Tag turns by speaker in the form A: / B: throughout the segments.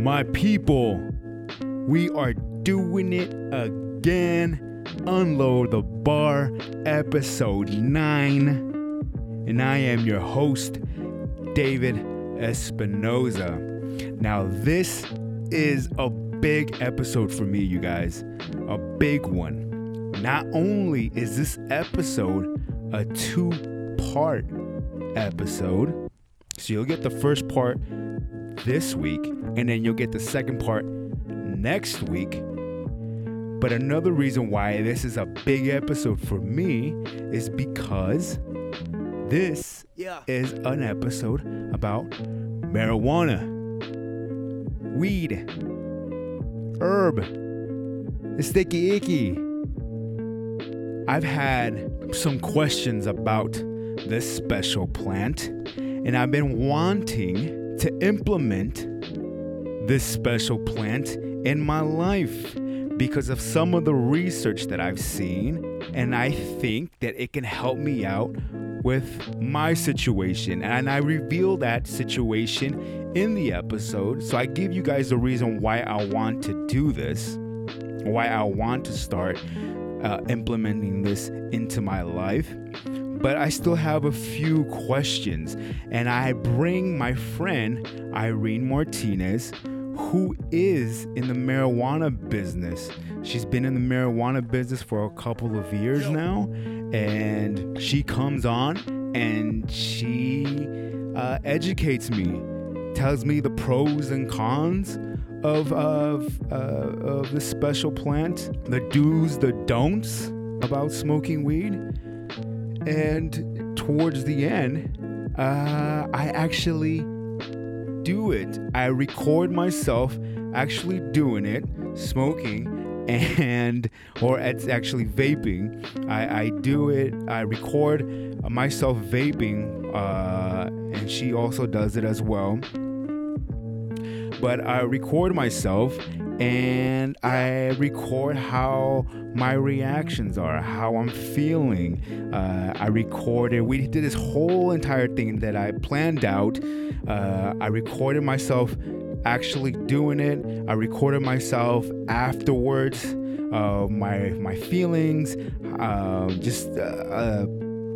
A: My people, we are doing it again. Unload the Bar, episode 9. And I am your host, David Espinoza. Now, this is a big episode for me, you guys. A big one. Not only is this episode a two part episode, so you'll get the first part this week, and then you'll get the second part next week. But another reason why this is a big episode for me is because this is an episode about marijuana, weed, herb, the sticky icky. I've had some questions about this special plant, and I've been wanting to implement this special plant in my life because of some of the research that I've seen, and I think that it can help me out with my situation. And I reveal that situation in the episode. So I give you guys the reason why I want to do this, why I want to start uh, implementing this into my life. But I still have a few questions, and I bring my friend Irene Martinez, who is in the marijuana business. She's been in the marijuana business for a couple of years now, and she comes on and she uh, educates me, tells me the pros and cons of of uh, of the special plant, the do's, the don'ts about smoking weed, and towards the end, uh, I actually do it. I record myself actually doing it, smoking, and or it's actually vaping. I, I do it. I record myself vaping, uh, and she also does it as well. But I record myself and I record how my reactions are, how I'm feeling. Uh, I recorded, we did this whole entire thing that I planned out. Uh, I recorded myself actually doing it. I recorded myself afterwards, uh, my my feelings, uh, just uh, uh,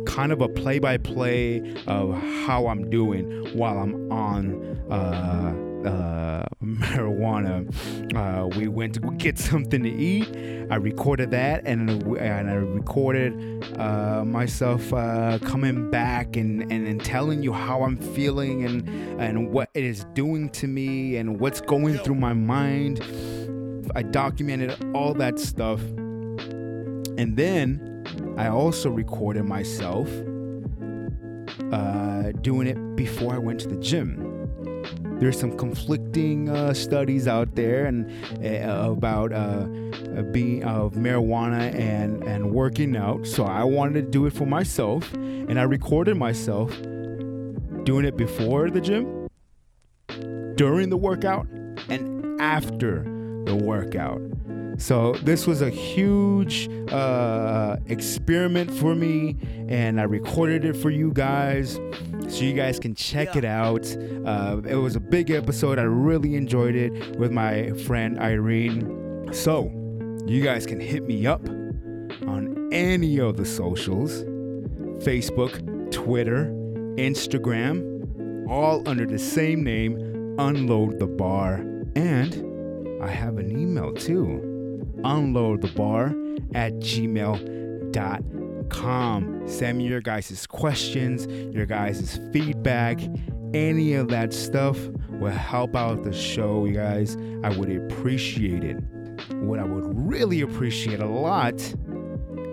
A: kind of a play by play of how I'm doing while I'm on uh, marijuana. Uh, we went to get something to eat. I recorded that, and and I recorded uh, myself uh, coming back and, and and telling you how I'm feeling and and what it is doing to me and what's going through my mind. I documented all that stuff, and then I also recorded myself uh, doing it before I went to the gym there's some conflicting uh, studies out there and uh, about uh, uh, being of marijuana and and working out. So I wanted to do it for myself, and I recorded myself doing it before the gym, during the workout, and after the workout. So this was a huge uh, experiment for me, and I recorded it for you guys, so you guys can check it out. Uh, it was a big episode. I really enjoyed it with my friend Irene. So you guys can hit me up on any of the socials: Facebook, Twitter, Instagram, all under the same name, Unload the Bar, and I have an email too unload the bar at gmail.com. Send me your guys' questions, your guys' feedback, any of that stuff will help out the show, you guys. I would appreciate it. What I would really appreciate a lot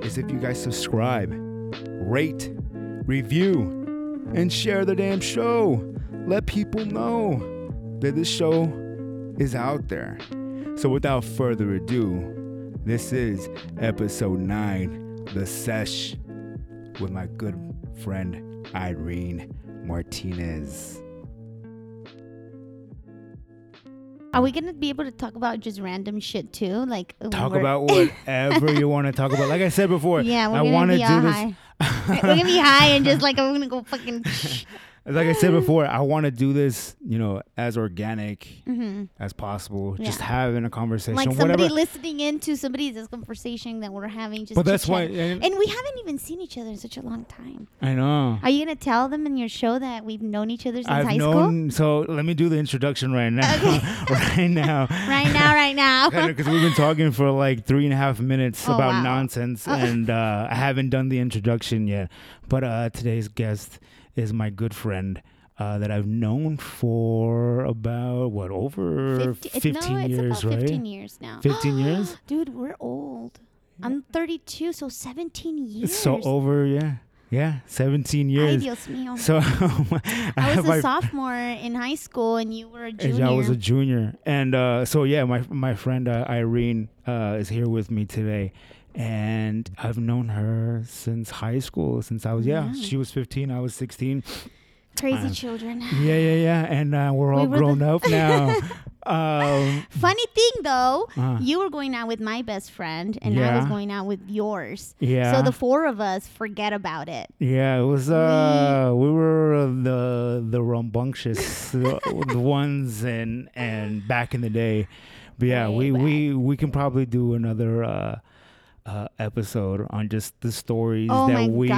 A: is if you guys subscribe, rate, review, and share the damn show. Let people know that this show is out there. So, without further ado, this is episode 9, The Sesh, with my good friend Irene Martinez.
B: Are we gonna be able to talk about just random shit too? Like
A: Talk about whatever you want to talk about. Like I said before,
B: Yeah, we're
A: I want to do
B: all
A: this.
B: high. we're gonna be high and just like I'm gonna go fucking.
A: like I said before, I want to do this, you know, as organic
B: hmm
A: as possible. Just having a conversation,
B: Like somebody
A: whatever.
B: listening into somebody's conversation that we're having. Just
A: But that's why, and,
B: And we haven't even seen each other in such a long time.
A: I know.
B: Are you gonna tell them in your show that we've known each other since
A: I've
B: high school?
A: known. So let me do the introduction right now. right now.
B: Right now, right now.
A: Because we've been talking for like three and a half minutes
B: Oh,
A: about
B: wow.
A: nonsense,
B: Oh.
A: and uh, I haven't done the introduction yet. But uh, today's guest is my good friend uh, that I've known for about what over
B: Fifty-
A: fifteen
B: no, it's
A: years, right?
B: 15 years now.
A: 15 years?
B: Dude, we're old. I'm 32, so 17 years.
A: So over, yeah, yeah, seventeen
B: Ay,
A: years.
B: Dios mío.
A: So
B: I was a sophomore in high school, and you were a junior.
A: I was a junior, and uh, so yeah, my my friend uh, Irene uh, is here with me today, and I've known her since high school. Since I was yeah,
B: Yeah.
A: she was fifteen, I was sixteen.
B: Crazy children.
A: Yeah, yeah, yeah, and uh, we're all
B: We were
A: grown
B: the-
A: up now. um,
B: Funny thing though,
A: uh,
B: you were going out with my best friend, and I was going out with yours.
A: yeah,
B: So the four of us forget about it.
A: yeah, it was. Uh, we were uh, the the rambunctious the, the ones, and and back in the day. But yeah,
B: Way
A: we we we can probably do another. Uh, uh, episode on just the stories
B: Oh
A: that we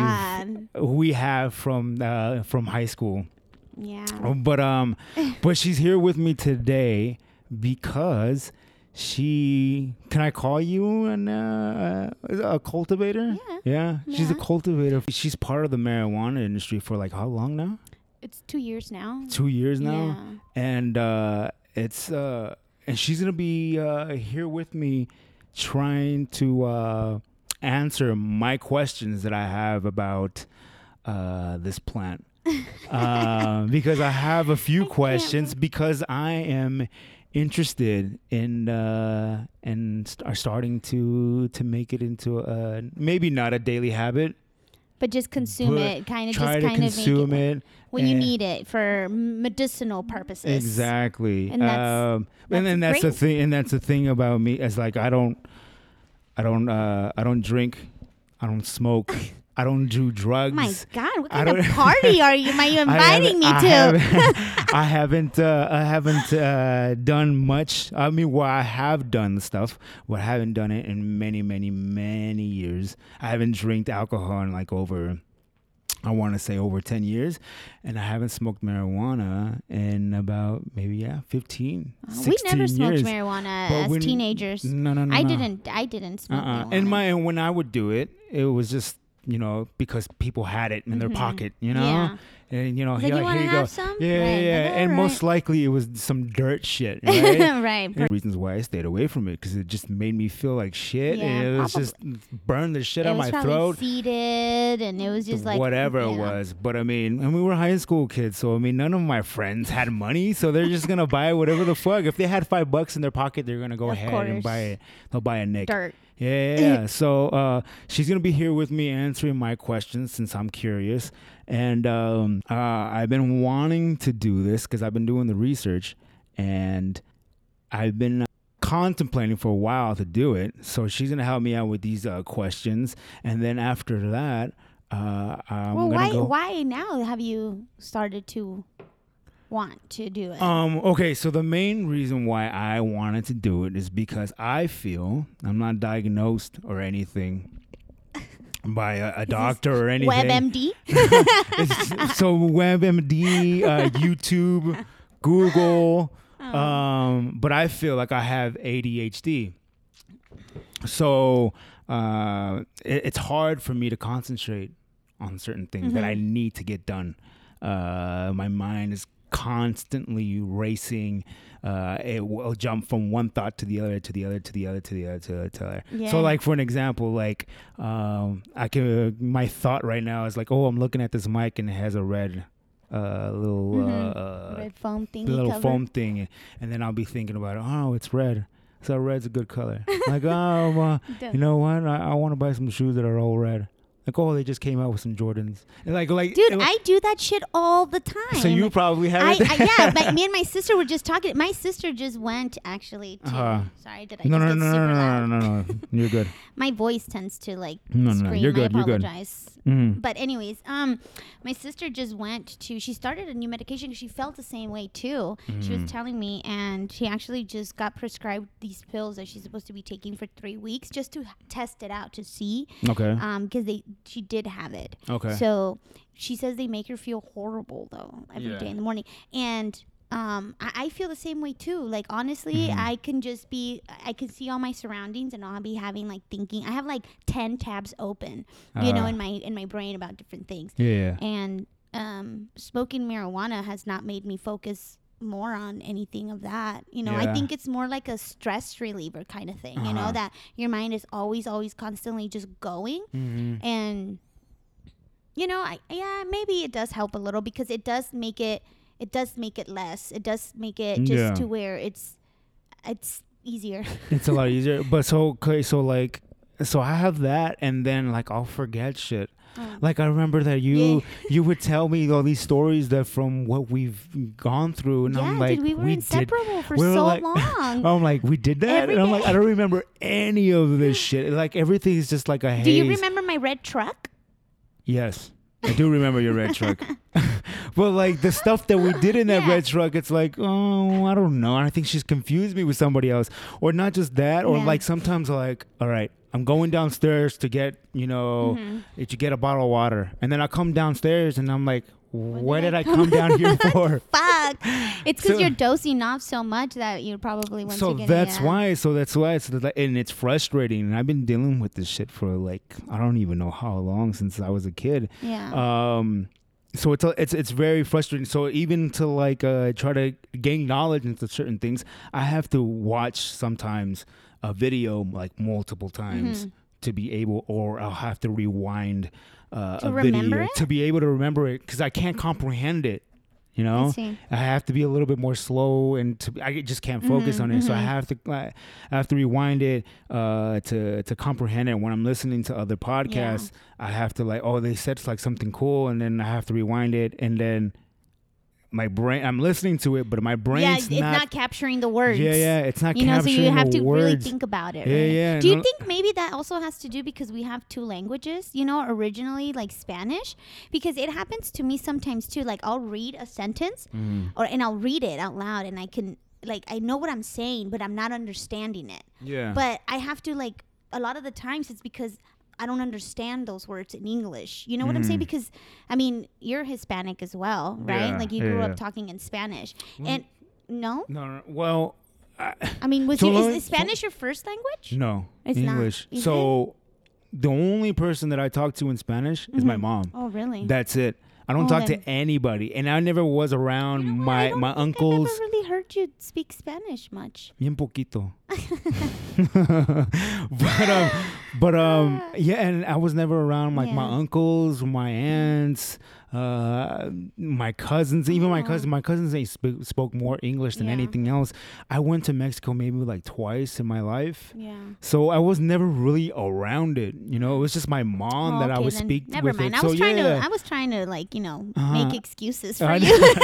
A: we have from uh, from high school.
B: Yeah.
A: But um, but she's here with me today because she can I call you an uh, a cultivator?
B: Yeah.
A: Yeah, she's a cultivator. She's part of the marijuana industry for like how long now?
B: It's two years now.
A: Two years now,
B: Yeah.
A: and uh, it's uh, and she's gonna be uh, here with me, trying to uh, answer my questions that I have about uh, this plant. uh, because I have a few
B: I
A: questions because I am interested in uh, and st- are starting to to make it into a maybe not a daily habit.
B: But just consume it, kind of just kind of make it,
A: it.
B: when you need it for medicinal purposes.
A: Exactly.
B: And that's-
A: um,
B: that's
A: and then that's the thing. And that's the thing about me is like I don't, I don't, uh, I don't drink, I don't smoke, I don't do drugs.
B: My God, what
A: I
B: kind of party are you? Are you
A: I
B: inviting me
A: haven't-
B: to?
A: I haven't, I haven't, uh, I haven't uh, done much. I mean, well, I have done stuff, but I haven't done it in many, many, many years. I haven't drank alcohol in like over, I want to say over 10 years. And I haven't smoked marijuana in about maybe, yeah, 15,
B: Uh, we
A: 16
B: never smoked
A: years.
B: marijuana
A: But
B: as
A: when-
B: teenagers.
A: No, no, no.
B: I
A: no.
B: didn't. I didn't smoke
A: Uh-uh. And my and when I would do it, it was just you know because people had it in their
B: Mhm.
A: pocket, you know,
B: Yeah.
A: and you know
B: Like,
A: here,
B: you
A: here you
B: have
A: go.
B: some?
A: Yeah,
B: Right.
A: yeah,
B: Like,
A: and
B: all
A: most likely it was some dirt shit, right?
B: right. right.
A: Reasons why I stayed away from it because it just made me feel like shit.
B: Yeah,
A: and it was just burned the shit
B: it
A: out
B: was
A: my
B: probably
A: throat.
B: seeded, and it was just like
A: whatever it was, but I mean, and we were high school kids, so I mean, none of my friends had money, so they're just gonna buy whatever the fuck. If they had five bucks in their pocket, they're gonna go
B: Of
A: ahead and buy it. They'll buy a Nick.
B: dirt.
A: Yeah, yeah, yeah. so uh, she's gonna be here with me answering my questions since I'm curious, and um, uh, I've been wanting to do this because I've been doing the research, and I've been uh, contemplating for a while to do it. So she's gonna help me out with these uh, questions, and then after that, uh, I'm
B: well,
A: gonna
B: why?
A: go.
B: Why now have you started to want to do it?
A: Um. Okay. So the main reason why I wanted to do it is because I feel I'm not diagnosed or anything by a, a doctor or anything.
B: WebMD.
A: So WebMD, uh, YouTube, Google.
B: Oh.
A: Um. But I feel like I have ADHD. So uh, it, it's hard for me to concentrate on certain things that I need to get done. Uh, my mind is constantly racing. Uh, it will jump from one thought to the other, to the other, to the other, to the other, to the other. To the other.
B: Yeah.
A: So, like for an example, like um, I can my thought right now is like, oh, I'm looking at this mic and it has a red uh, little
B: Mhm.
A: uh,
B: red foam thing,
A: little
B: cover.
A: foam thing, and then I'll be thinking about, oh, it's red. So red's a good color. like, oh, uh, you know what? I, I want to buy some shoes that are all red. Like, oh, they just came out with some Jordans. And like, like,
B: Dude, I do that shit all the time.
A: so you probably have
B: I,
A: it.
B: I yeah, but me and my sister were just talking. My sister just went actually to.
A: Uh-huh.
B: Sorry, did I
A: no,
B: just
A: no, no, no, no, no, no, no, no. You're good.
B: My voice tends to like
A: No, no, no, you're good,
B: I
A: you're good. Mm.
B: But anyways, um, my sister just went to. She started a new medication. She felt the same way too. She
A: Mm.
B: was telling me, and she actually just got prescribed these pills that she's supposed to be taking for three weeks just to test it out to see.
A: Okay.
B: Um, because they she did have it.
A: Okay.
B: So she says they make her feel horrible though every day
A: Yeah.
B: in the morning, and um, I, I feel the same way too. Like honestly,
A: Mhm.
B: I can just be, I can see all my surroundings, and I'll be having like thinking. I have like ten tabs open, you know,
A: Uh,
B: in my in my brain about different things,
A: yeah.
B: and um, smoking marijuana has not made me focus more on anything of that. You know,
A: yeah.
B: I think it's more like a stress reliever kind of thing. You know,
A: Uh-huh.
B: that your mind is always, always, constantly just going
A: hmm
B: and you know I, yeah maybe it does help a little because it does make it it does make it less it does make it just
A: Yeah.
B: to where it's it's easier
A: It's a lot easier. But so okay, so like, so I have that, and then like I'll forget shit.
B: Oh.
A: Like I remember that you you would tell me all these stories that from what we've gone through, and
B: yeah
A: I'm like,
B: dude we were
A: did.
B: inseparable for
A: we
B: so
A: like-
B: long
A: I'm like, we did that,
B: Every
A: and I'm like. I don't remember any of this shit. Like everything is just like a haze.
B: do you remember my red truck
A: Yes, I do remember your red truck. but like the stuff that we did in that
B: Yeah.
A: red truck, it's like, oh, I don't know. I think she's confused me with somebody else, or not just that, or
B: Yeah.
A: like sometimes like, all right, I'm going downstairs to get, you know,
B: Mhm.
A: to get a bottle of water, and then I come downstairs and I'm like, what
B: did
A: did
B: I
A: come down here for?
B: fuck it's because
A: So-
B: you're dosing off so much that you probably once
A: so
B: you're getting
A: that's
B: yeah.
A: why. So that's why it's like, and it's frustrating. And I've been dealing with this shit for like I don't even know how long since I was a kid.
B: yeah
A: Um, so it's a, it's it's very frustrating. So even to like uh, try to gain knowledge into certain things, I have to watch sometimes a video like multiple times
B: Mhm.
A: to be able, or I'll have to rewind uh,
B: To
A: a
B: remember
A: video
B: it?
A: to be able to remember it because I can't comprehend it. You know,
B: see.
A: I have to be a little bit more slow, and to, I just can't focus
B: Mhm,
A: on it. So I
B: mhm.
A: have to, I have to rewind it uh, to to comprehend it. When I'm listening to other podcasts, I have to like, oh, they said like something cool, and then I have to rewind it, and then my brain, I'm listening to it, but my
B: yeah
A: brain's
B: it's not, capturing the words
A: Yeah, yeah, it's not
B: you know so you have to
A: words.
B: really think about it
A: Yeah,
B: right?
A: yeah,
B: do you
A: no-
B: think maybe that also has to do because we have two languages you know originally like spanish because it happens to me sometimes too like i'll read a sentence
A: Mm.
B: or and i'll read it out loud and i can like i know what i'm saying but i'm not understanding it
A: Yeah,
B: but i have to like a lot of the times it's because I don't understand those words in English. You know what I'm saying?
A: Mm.
B: Because I mean, you're Hispanic as well, right?
A: Yeah,
B: like you grew
A: yeah.
B: up talking in Spanish.
A: Mm.
B: And no,
A: no, no, well, I,
B: I mean, was
A: So
B: your, is, is Spanish your first language?
A: no
B: It's
A: English.
B: is
A: so the only person that I talk to in Spanish is my
B: Mhm.
A: mom.
B: Oh, really?
A: That's it. I don't
B: Oh,
A: talk
B: then-
A: to anybody, and I never was around
B: You know? I
A: my my uncles.
B: I've never really heard you speak Spanish much.
A: Bien poquito. but um, but um, yeah, and I was never around like my uncles, my aunts, uh, my cousins. Even my
B: Oh.
A: cousin, my cousins they sp- spoke more English than
B: Yeah.
A: anything else. I went to Mexico maybe like twice in my life.
B: Yeah.
A: So I was never really around it, you know. It was just my mom
B: Oh,
A: that I
B: okay,
A: would
B: then
A: speak
B: Never
A: with.
B: mind.
A: it.
B: I
A: so
B: was trying
A: yeah.
B: to. I was trying to like you know
A: Uh-huh.
B: make excuses for
A: I
B: you.
A: know,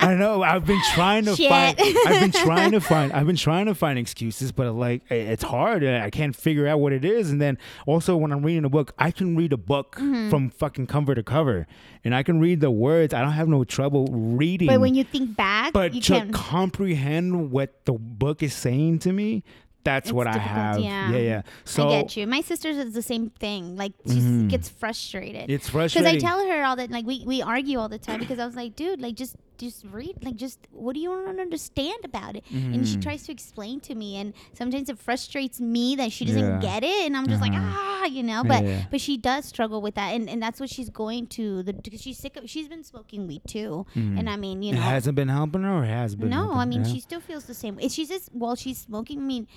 A: I know. I've been trying to
B: Shit.
A: find. I've been trying to find. I've been trying to find excuses, but like it's hard. and I can't figure out what it is. And then also when I'm reading a book, I can read a book
B: Mm-hmm.
A: from fucking cover to cover, and I can read the words. I don't have no trouble reading.
B: but when you think back,
A: but
B: you
A: to
B: can.
A: comprehend what the book is saying to me, that's
B: It's
A: what I have.
B: yeah.
A: yeah, yeah. So
B: I get you. My sister does the same thing. Like she
A: Mhm.
B: gets frustrated.
A: it's frustrating Because.
B: I tell her all that, like we, we argue all the time. Because I was like, dude, like just just read, like just what do you want to understand about it? And she
A: Mhm.
B: tries to explain to me, and sometimes it frustrates me that she doesn't
A: Yeah.
B: get it, and I'm just like
A: Uh-huh.
B: ah, you know. But
A: Yeah.
B: but she does struggle with that, and, and that's what she's going to the because she's sick of. She's been smoking weed too,
A: Mhm.
B: and I mean, you
A: it
B: know,
A: hasn't been helping her, or has been.
B: no,
A: helping?
B: I mean
A: Yeah?
B: she still feels the same. way. She's just while she's smoking. I mean,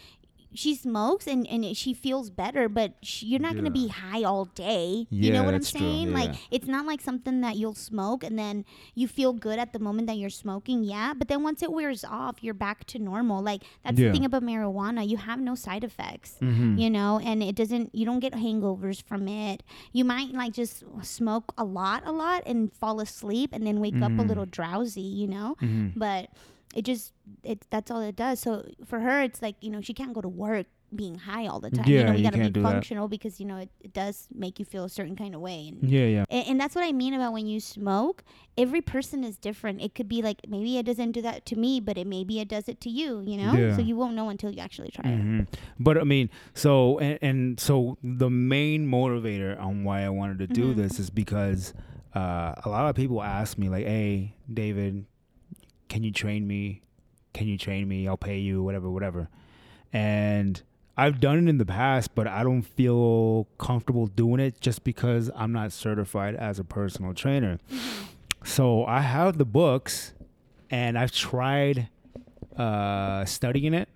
B: she smokes and and it- she feels better, but she, you're not gonna be high all day. you know what I'm
A: true,
B: saying? Like it's not like something that you'll smoke and then you feel good at the moment that you're smoking. Yeah, but then once it wears off, you're back to normal. Like that's
A: Yeah.
B: the thing about marijuana. You have no side effects.
A: Mhm.
B: You know, and it doesn't. You don't get hangovers from it. You might like just smoke a lot, a lot, and fall asleep, and then wake up a
A: Mhm.
B: little drowsy. You know,
A: Mhm.
B: but it just it that's all it does so for her it's like you know she can't go to work being high all the time
A: Yeah, you
B: know you
A: you
B: gotta be
A: do that.
B: functional because you know it, it does make you feel a certain kind of way and,
A: Yeah, yeah.
B: and and that's what i mean about when you smoke every person is different it could be like maybe it doesn't do that to me but it maybe it does it to you you know
A: Yeah.
B: so you won't know until you actually try it
A: hmm But I mean, so and, and so the main motivator on why I wanted to do
B: Mhm.
A: this is because uh, a lot of people ask me like, "Hey, David, can you train me? Can you train me? I'll pay you, whatever, whatever." And I've done it in the past, but I don't feel comfortable doing it just because I'm not certified as a personal trainer. So I have the books, and I've tried uh, studying it,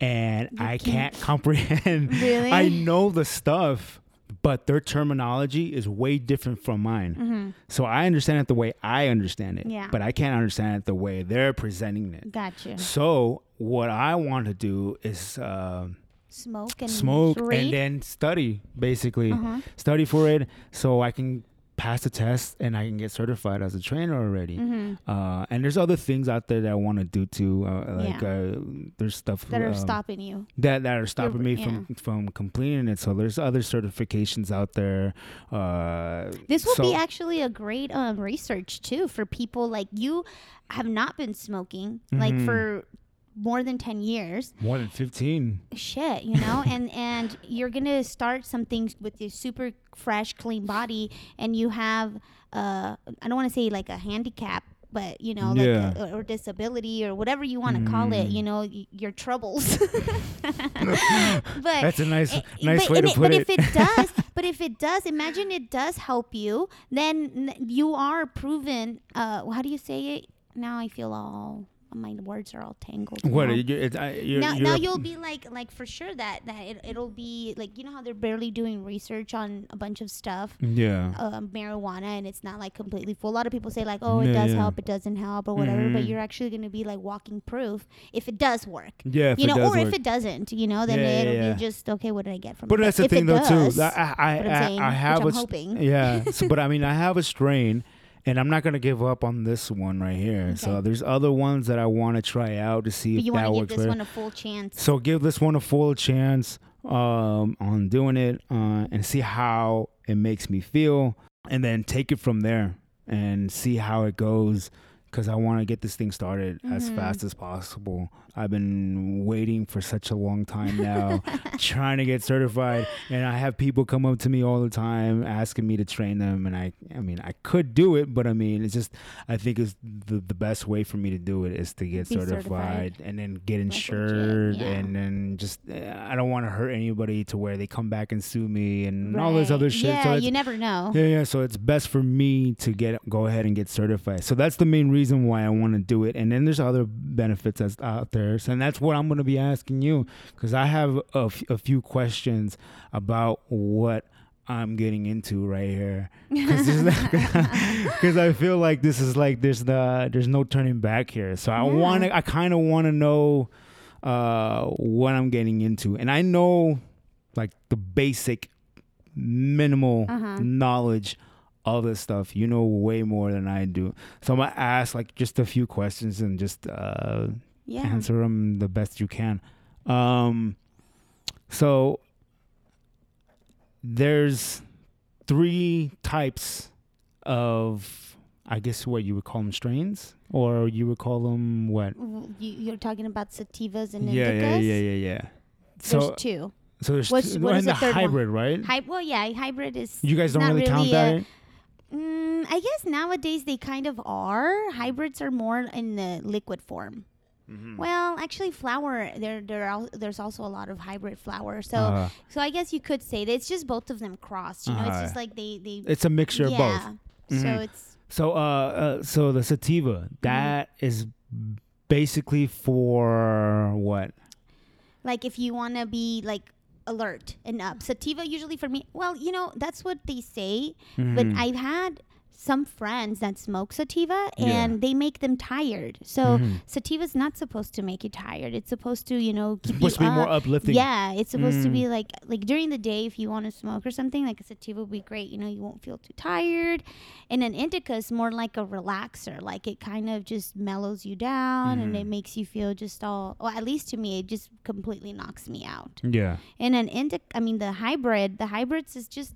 A: and
B: You
A: I
B: can't-
A: can't comprehend.
B: Really?
A: I know the stuff, but their terminology is way different from mine.
B: mm-hmm.
A: So I understand it the way I understand it,
B: Yeah.
A: but I can't understand it the way they're presenting it.
B: gotcha
A: So what I want to do is uh,
B: smoke and
A: smoke
B: read
A: and then study, basically
B: uh-huh.
A: study for it, so I can pass the test and I can get certified as a trainer already.
B: hmm
A: Uh, and there's other things out there that I want to do too. Uh, like
B: Yeah.
A: uh, there's stuff
B: that are
A: um,
B: stopping you
A: that that are stopping me
B: yeah.
A: from from completing it. So there's other certifications out there. Uh,
B: This will
A: so-
B: be actually a great um, research too for people like you have not been smoking like
A: Mhm.
B: for more than 10 years
A: more than fifteen.
B: shit you know and and you're gonna start something with your super fresh clean body and you have uh i don't want to say like a handicap but you know like
A: Yeah.
B: a, or disability or whatever you want to call it
A: Mm.
B: you know y- your troubles but
A: That's a nice
B: Eh,
A: nice
B: but,
A: way to
B: it-
A: put
B: but
A: it.
B: if it does, but if it does, imagine it does help you, then n- you are proven. Uh, how do you say it? Now I feel all my words are all tangled.
A: what
B: now.
A: You, it, I, you're,
B: now,
A: you're
B: now you'll be like, like for sure that that it, it'll be like you know how they're barely doing research on a bunch of stuff,
A: yeah.
B: um, marijuana, and it's not like completely full. A lot of people say like, oh, it
A: Yeah,
B: does
A: yeah.
B: help, it doesn't help, or whatever. But
A: Mhm.
B: you're actually gonna be like walking proof if it does work
A: Yeah, if
B: you know, or
A: work.
B: if it doesn't, you know, then
A: Yeah,
B: it'll be just okay. What did I get from it?
A: But
B: it?
A: that's the thing, though,
B: does,
A: too. I, I, I,
B: saying,
A: I have a
B: hoping.
A: yeah. so, but I mean, I have a strain, and I'm not gonna give up on this one right here. So there's other ones that I want to try out to see
B: but
A: if
B: you
A: that
B: to give
A: works
B: this
A: better.
B: one a full chance.
A: So give this one a full chance um, on doing it uh, and see how it makes me feel, and then take it from there and see how it goes. Because I want to get this thing started as
B: Mhm.
A: fast as possible. I've been waiting for such a long time now, trying to get certified, and I have people come up to me all the time asking me to train them. And I, I mean, I could do it, but I mean, it's just I think it's the the best way for me to do it is to get certified,
B: certified.
A: and then get insured,
B: yeah.
A: and then just uh, I don't want to hurt anybody to where they come back and sue me and all this other shit.
B: Yeah,
A: so
B: you never know.
A: yeah, yeah. So it's best for me to get go ahead and get certified. So that's the main reason why I want to do it. And then there's other benefits that's out there. And that's what I'm going to be asking you because I have a, f- a few questions about what I'm getting into right here. Because I feel like this is like there's the there's no turning back here. So I
B: Yeah.
A: want to I kind of want to know uh, what I'm getting into, and I know like the basic minimal
B: Uh-huh.
A: knowledge of this stuff. You know way more than I do. So I'm gonna ask like just a few questions and just uh,
B: Yeah.
A: answer them the best you can. Um, so there's three types of, I guess, what you would call them strains, or you would call them what?
B: You, you're talking about sativas and
A: Yeah,
B: indicas.
A: yeah, yeah, yeah, yeah.
B: There's
A: So,
B: two.
A: so there's
B: What's-
A: two,
B: what
A: and
B: is
A: the
B: the third one?
A: hybrid, right?
B: Hy- well, yeah, hybrid is.
A: you guys don't
B: not
A: really, count
B: really
A: that. right?
B: Mm, I guess nowadays they kind of are. Hybrids are more in the liquid form.
A: Mhm.
B: Well, actually, flower there there al- there's also a lot of hybrid flower. So
A: Uh,
B: so I guess you could say that it's just both of them crossed. You know, it's
A: Uh-huh.
B: just like they they
A: it's a mixture of both.
B: yeah. So
A: Mhm.
B: it's
A: So, uh, uh, so the sativa
B: Mm-hmm.
A: that is basically for what?
B: like if you want to be like alert and up. Sativa usually for me, well, you know, that's what they say, but
A: Mhm.
B: I've had some friends that smoke sativa
A: Yeah.
B: and they make them tired. So
A: Mhm.
B: sativa's not supposed to make you tired. It's supposed to, you know, keep
A: supposed
B: you
A: to be more
B: up.
A: uplifting.
B: Yeah, it's supposed to
A: Mm.
B: be like like during the day if you want to smoke or something, like a sativa would be great. You know, you won't feel too tired. And an indica is more like a relaxer. Like it kind of just mellows you down and it
A: Mhm.
B: makes you feel just all well, at least to me, it just completely knocks me out.
A: Yeah.
B: And an indica I mean the hybrid, the hybrids is just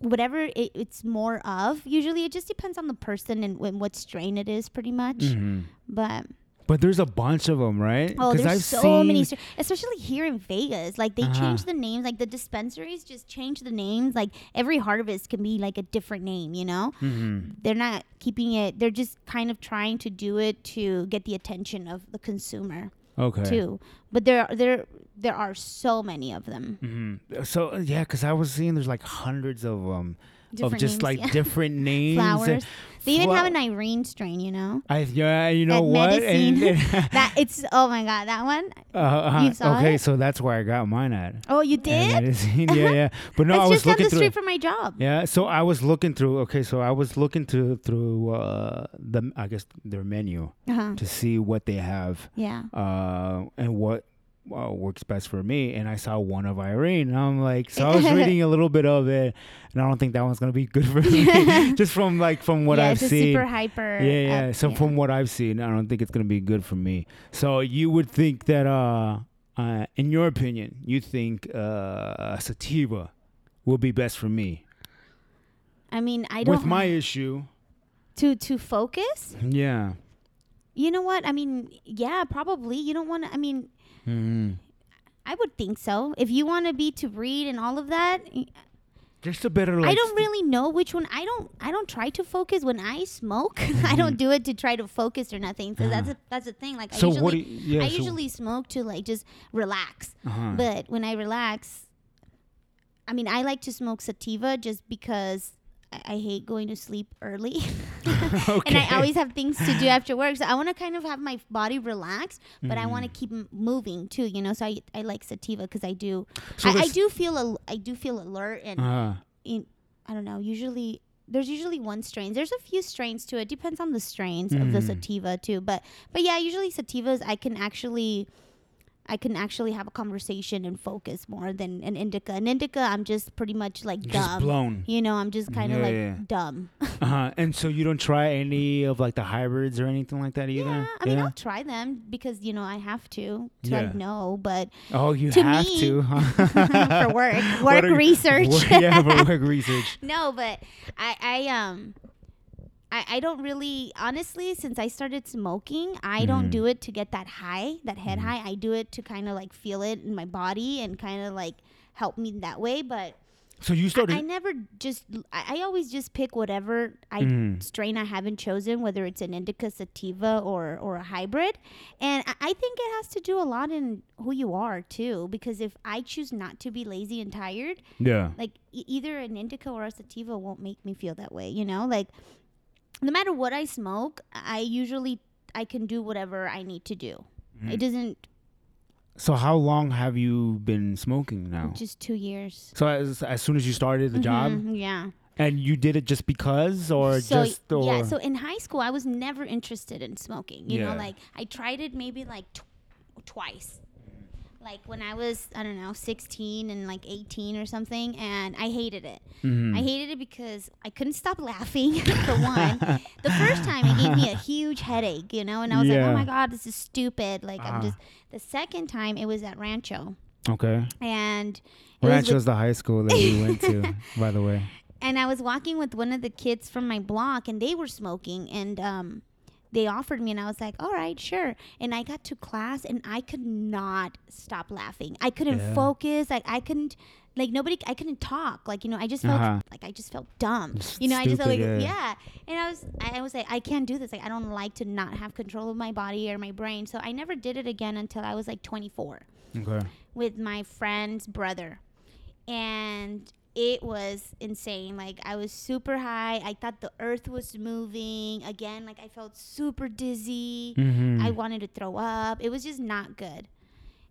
B: whatever it, it's more of. Usually it just depends on the person and, and what strain it is pretty much.
A: Mhm.
B: But
A: But there's a bunch of them, right?
B: Oh, there's
A: I've
B: so many, especially here in Vegas. Like they
A: Uh-huh.
B: change the names, like the dispensaries just change the names. Like every harvest can be like a different name. You know,
A: Mhm.
B: they're not keeping it. They're just kind of trying to do it to get the attention of the consumer
A: Okay.
B: too. But there, are there, there are so many of them.
A: hmm So uh, yeah, because I was seeing there's like hundreds of um of just
B: names,
A: like
B: yeah.
A: different names.
B: Flowers. They even have an Irene strain. You know,
A: I yeah, you know
B: At
A: what?
B: Medicine.
A: And-
B: that it's oh my god, that one.
A: uh, uh,
B: saw
A: okay,
B: it?
A: so that's where I got mine at.
B: Oh, you did?
A: Medicine. yeah, yeah. But no, I was
B: just down
A: looking
B: the
A: through.
B: street from my job.
A: Yeah, so I was looking through. Okay, so I was looking to through uh, the I guess their menu
B: Uh-huh.
A: to see what they have
B: Yeah.
A: uh, and what uh, works best for me. And I saw one of Irene, and I'm like, so I was reading a little bit of it, and I don't think that one's gonna be good for me. Just from like from what
B: yeah,
A: I've seen.
B: super hyper.
A: yeah, yeah.
B: up-
A: So
B: yeah.
A: from what I've seen, I don't think it's gonna be good for me. So you would think that, uh, uh, in your opinion, you think uh, sativa will be best for me
B: I mean, I don't
A: with my issue.
B: to to focus.
A: Yeah.
B: You know what? I mean, yeah, probably. You don't want to. I mean,
A: hmm
B: I would think so. If you want to be to read and all of that,
A: Just a better like.
B: I don't really know which one. I don't. I don't try to focus when I smoke. I don't do it to try to focus or nothing. So that's a, that's the thing. Like
A: Mm-hmm. So
B: I usually,
A: you, yeah.
B: I
A: so,
B: usually smoke to like just relax.
A: uh-huh.
B: But when I relax, I mean, I like to smoke sativa just because I, hate going to sleep early.
A: okay.
B: and I always have things to do after work. So I want to kind of have my body relaxed, but I want
A: Mm.
B: to keep m- moving too. You know, so I, I like sativa because I do.
A: So
B: I, I do feel al- I do feel alert and
A: Uh-huh.
B: in, I don't know. Usually. There's usually one strain. There's a few strains to it. Depends on the strains of the
A: Mm.
B: sativa too. But but yeah, usually sativas I can actually I can actually have a conversation and focus more than an indica. An indica I'm just pretty much like
A: Just
B: dumb.
A: blown.
B: You know, I'm just kind of
A: Yeah,
B: like
A: yeah.
B: dumb.
A: Uh-huh. And so you don't try any of like the hybrids or anything like that either.
B: Yeah, I mean, I'll try them because you know I have to.
A: Yeah.
B: I know, but
A: oh, you
B: to
A: have
B: me-
A: to huh?
B: for work, work research.
A: work- yeah, for work research.
B: no, but I, I um, I, I don't really honestly since I started smoking, I don't
A: Mhm.
B: do it to get that high, that head
A: Mhm.
B: high. I do it to kind of like feel it in my body and kind of like help me that way. But
A: So you started.
B: I never just I, I always just pick whatever I
A: Mhm.
B: strain I haven't chosen, whether it's an indica sativa or or a hybrid. And I, I think it has to do a lot in who you are too. Because if I choose not to be lazy and tired,
A: Yeah.
B: like e- either an indica or a sativa won't make me feel that way. You know, like no matter what I smoke, I usually I can do whatever I need to do.
A: Mm.
B: It doesn't
A: So how long have you been smoking now?
B: just two years.
A: So as, as soon as you started the job,
B: Mhm, yeah.
A: and you did it just because, or
B: so
A: just or
B: yeah so in high school i was never interested in smoking you
A: Yeah.
B: know like i tried it maybe like tw- twice like when i was i don't know 16 and like 18 or something and i hated it
A: Mhm.
B: i hated it because i couldn't stop laughing for one the first time it gave me a huge headache you know and i was like oh my god this is stupid like i'm
A: Uh-huh.
B: just the second time it was at rancho
A: okay.
B: and it was
A: Rancho's the high school that we went to, by the way.
B: and I was walking with one of the kids from my block, and they were smoking, and um, they offered me, and I was like, "All right, sure." And I got to class, and I could not stop laughing. I couldn't
A: Yeah.
B: focus. Like I couldn't, like nobody. I couldn't talk. Like you know, I just felt
A: Uh-huh.
B: like I just felt dumb.
A: Just
B: you know, I just felt like yeah.
A: yeah.
B: And I was, I was like, I can't do this. Like I don't like to not have control of my body or my brain. So I never did it again until I was like 24
A: Okay.
B: with my friend's brother. And it was insane. Like I was super high. I thought the earth was moving. Again, like I felt super dizzy.
A: Mm-hmm.
B: I wanted to throw up. It was just not good.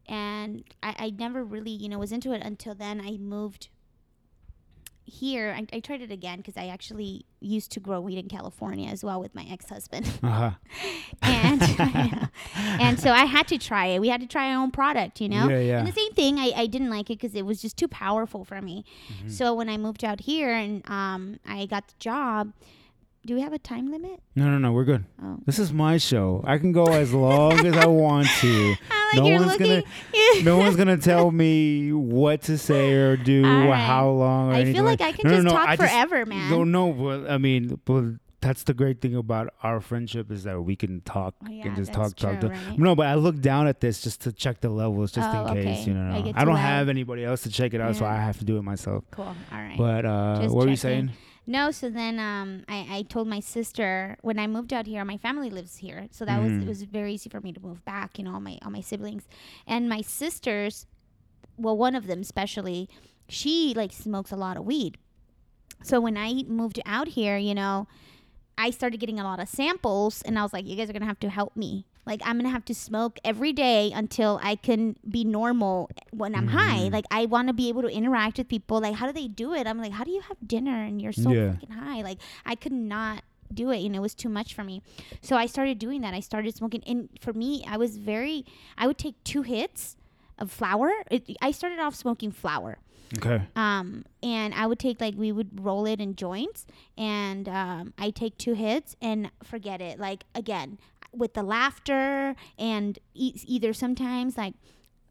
B: and I, I never really you know was into it until then I moved here I, I tried it again because I actually used to grow weed in California as well with my ex-husband
A: Uh-huh.
B: and and so I had to try it we had to try our own product you know
A: Yeah, yeah.
B: and the same thing I, I didn't like it because it was just too powerful for me
A: Mm-hmm.
B: so when I moved out here and um I got the job do we have a time limit
A: No, no, no. We're good.
B: oh
A: This is my show. I can go as long as I want to.
B: Like
A: No one's
B: looking
A: gonna- No one's gonna tell me what to say or do
B: All
A: or how long. Or
B: I feel like I can
A: No, no,
B: just
A: no,
B: talk
A: I just-
B: forever man
A: No, no. But I mean, but that's the great thing about our friendship is that we can talk
B: Oh, yeah,
A: and just talk, talk.
B: true,
A: talk.
B: right?
A: No, but I look down at this just to check the levels, just
B: Oh,
A: in case.
B: okay.
A: You know,
B: I
A: I, don't have anybody else to check it out, so I have to do it myself.
B: cool all right
A: But uh,
B: Just
A: what were you saying?
B: No, so then um, I, I told my sister when I moved out here, my family lives here, so that was
A: Mhm.
B: it was very easy for me to move back. You know, all my all my siblings and my sisters. Well, one of them especially, she like smokes a lot of weed. So when I moved out here, you know, I started getting a lot of samples, and I was like, you guys are gonna have to help me. Like I'm gonna have to smoke every day until I can be normal when I'm high.
A: Mhm.
B: Like I want to be able to interact with people. Like how do they do it? I'm like, how do you have dinner and you're so
A: Yeah.
B: fucking high? Like I could not do it. You know, it was too much for me. So I started doing that. I started smoking, and for me, I was very. I would take two hits of flower. It, I started off smoking flower
A: Okay.
B: um, and I would take like we would roll it in joints, and um, I take two hits and forget it. Like again, with the laughter and e- either sometimes like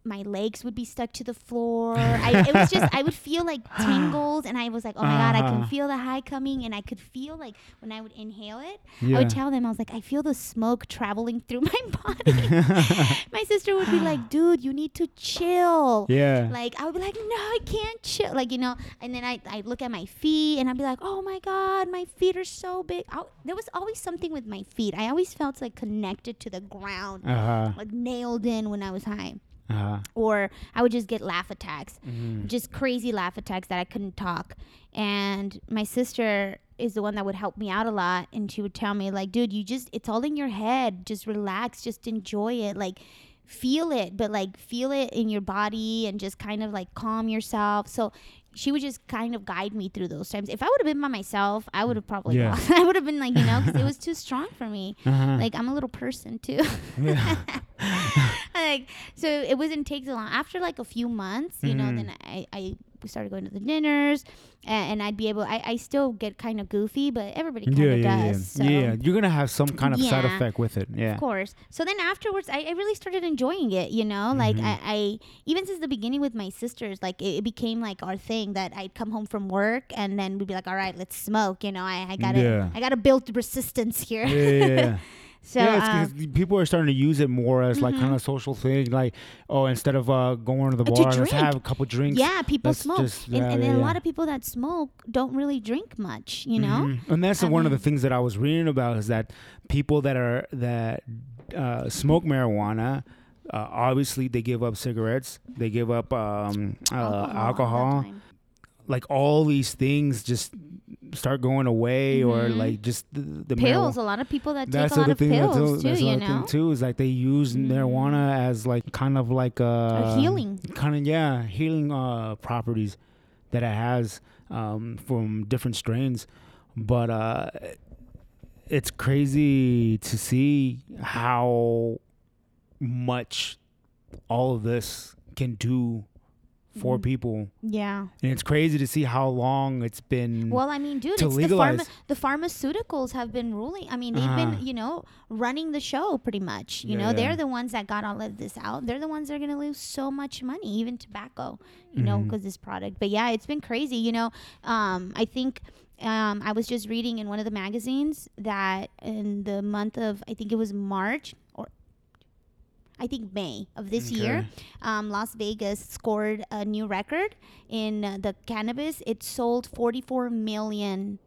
B: my legs would be stuck to the floor. I, it was just I would feel like tingles, and I was like, oh my god, I can
A: Uh-huh.
B: feel the high coming, and I could feel like when I would inhale it, I would tell them I was like, I feel the smoke traveling through my body. my sister would be like, dude, you need to chill.
A: yeah.
B: Like I would be like, no, I can't chill. Like you know, and then I I look at my feet and I'd be like, oh my god, my feet are so big. I, there was always something with my feet. I always felt like connected to the ground,
A: uh huh.
B: like nailed in when I was high.
A: Uh huh.
B: Or I would just get laugh attacks,
A: Mhm.
B: just crazy laugh attacks that I couldn't talk. And my sister is the one that would help me out a lot, and she would tell me like, dude, you just it's all in your head. Just relax, just enjoy it. Like feel it, but like feel it in your body and just kind of like calm yourself. So she would just kind of guide me through those times. If I would have been by myself, I would have probably
A: Yeah.
B: lost. I would have been like, you know, because it was too strong for me.
A: Uh-huh.
B: Like I'm a little person too.
A: yeah.
B: like so it wasn't take so long. After like a few months, you know,
A: Mhm.
B: then I I started going to the dinners, and, and I'd be able. I, I still get kind of goofy, but everybody kind
A: yeah,
B: of
A: yeah,
B: does.
A: yeah.
B: So.
A: yeah, you're gonna have some kind of side effect with it. Yeah.
B: Of course. So then afterwards, I, I really started enjoying it. You know, like
A: Mhm.
B: I, I even since the beginning with my sisters, like it, it became like our thing that I'd come home from work and then we'd be like, all right, let's smoke. You know, I, I gotta
A: Yeah.
B: I gotta build resistance here.
A: Yeah, yeah, yeah.
B: so
A: yeah, it's
B: um,
A: people are starting to use it more as like
B: Mhm.
A: kind of social thing. Like, oh, instead of uh, going to the
B: Uh, to
A: bar, let's have a couple drinks.
B: yeah, people smoke,
A: just-
B: and,
A: yeah,
B: and
A: yeah,
B: then a lot of people that smoke don't really drink much. You know.
A: Mhm. And that's
B: I
A: one of the things that I was reading about is that people that are that uh, smoke marijuana. Uh, obviously, they give up cigarettes. They give up um, uh,
B: all
A: alcohol. Like all these things just start going away, or
B: Mhm.
A: like just the, the
B: pills.
A: marijuana-
B: A lot of people that
A: That's
B: take a lot of
A: thing
B: pills
A: too,
B: too.
A: that's
B: You know,
A: too is like they use
B: Mhm.
A: marijuana as like kind of like a,
B: A healing.
A: kind of yeah healing uh properties that it has um from different strains but uh it's crazy to see how much all of this can do for
B: Mhm.
A: people
B: yeah.
A: and it's crazy to see how long it's been
B: Well, I mean, dude,
A: to
B: it's the, pharma- the pharmaceuticals have been ruling. I mean, they've
A: Uh-huh.
B: been, you know, running the show pretty much. You
A: Yeah,
B: know,
A: yeah.
B: they're the ones that got all of this out. They're the ones that are going to lose so much money, even tobacco, you know,
A: Mhm.
B: because this product. But yeah, it's been crazy. You know, um, I think um, I was just reading in one of the magazines that in the month of, I think it was March I think May of this year, um, Las Vegas scored a new record in uh, the cannabis. It sold 44 million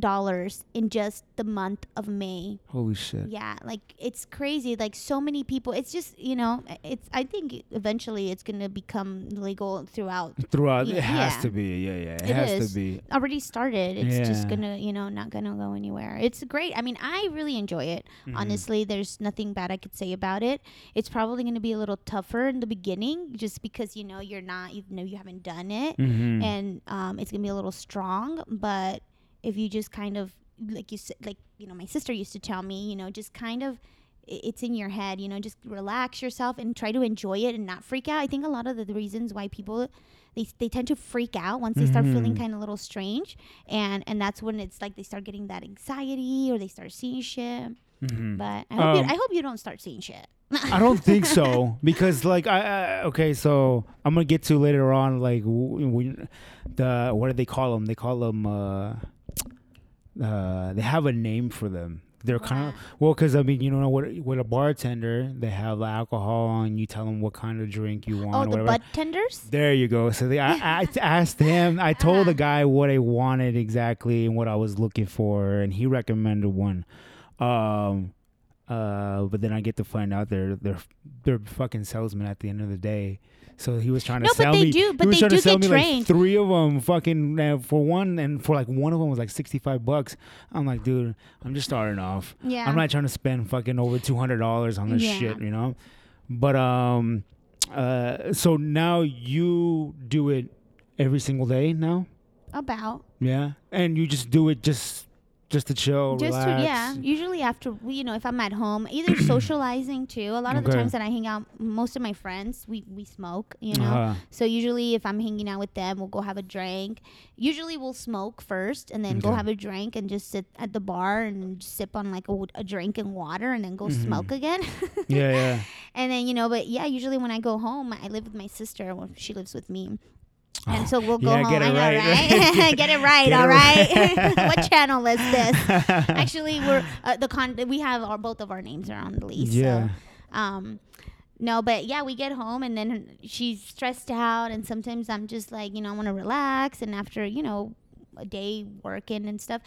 B: dollars in just the month of May.
A: Holy shit.
B: Yeah, like it's crazy. Like so many people. It's just you know, it's. I think eventually it's gonna become legal throughout.
A: Throughout,
B: Yeah,
A: it has
B: yeah.
A: to be. Yeah, yeah. It,
B: It
A: has
B: is.
A: to be.
B: Already started. It's just gonna you know not gonna go anywhere. It's great. I mean, I really enjoy it.
A: Mhm.
B: Honestly, there's nothing bad I could say about it. It's probably gonna be a little tougher in the beginning, just because you know you're not, you know, you haven't done it,
A: Mhm.
B: and um, it's gonna be a little strong. But if you just kind of like you said, like you know, my sister used to tell me, you know, just kind of it's in your head, you know, just relax yourself and try to enjoy it and not freak out. I think a lot of the, reasons why people they, they tend to freak out once they start feeling
A: Mhm.
B: kind of a little strange and and that's when it's like they start getting that anxiety or they start seeing shit.
A: Mhm.
B: But I hope,
A: Um,
B: you, I hope you don't start seeing shit.
A: I don't think so because like I, I okay so I'm gonna get to later on like w- w- the what do they call them they call them uh uh they have a name for them. They're kind of well because I mean you know what with a bartender they have the alcohol and you tell them what kind of drink you want
B: Oh,
A: or
B: the
A: whatever.
B: tenders?
A: there you go. So they I, I asked him I told the guy what I wanted exactly and what I was looking for and he recommended one. Um uh, but then I get to find out they're they're they're fucking salesmen at the end of the day. So he was trying to
B: No, but
A: sell
B: they
A: me.
B: do- but
A: he was
B: they
A: trying
B: do
A: to sell
B: get
A: me like three of them, fucking uh, for one, and for like one of them was like sixty five bucks. I'm like, dude, I'm just starting off.
B: Yeah.
A: I'm not trying to spend fucking over two hundred dollars on this
B: Yeah.
A: shit, you know. But um, uh, so now you do it every single day now,
B: About.
A: yeah, and you just do it just just to chill,
B: Just
A: relax.
B: to, yeah. Usually after, you know, if I'm at home, either socializing too. A lot of the times that I hang out, most of my friends, we, we smoke, you know.
A: Uh-huh.
B: So usually, if I'm hanging out with them, we'll go have a drink. Usually, we'll smoke first, and then go have a drink, and just sit at the bar and sip on like a drink and water, and then go
A: Mhm.
B: smoke again.
A: yeah, yeah.
B: and then you know, but yeah, usually when I go home, I live with my sister. Well, she lives with me. And
A: Oh,
B: so we'll go
A: yeah,
B: home.
A: get it
B: know,
A: right?
B: right? get it right,
A: Get
B: all
A: it
B: right.
A: right.
B: what channel is this? Actually, we're uh, the con. We have our both of our names are on the lease.
A: Yeah.
B: So, um, no, but yeah, we get home and then she's stressed out, and sometimes I'm just like, you know, I want to relax, and after you know, a day working and stuff.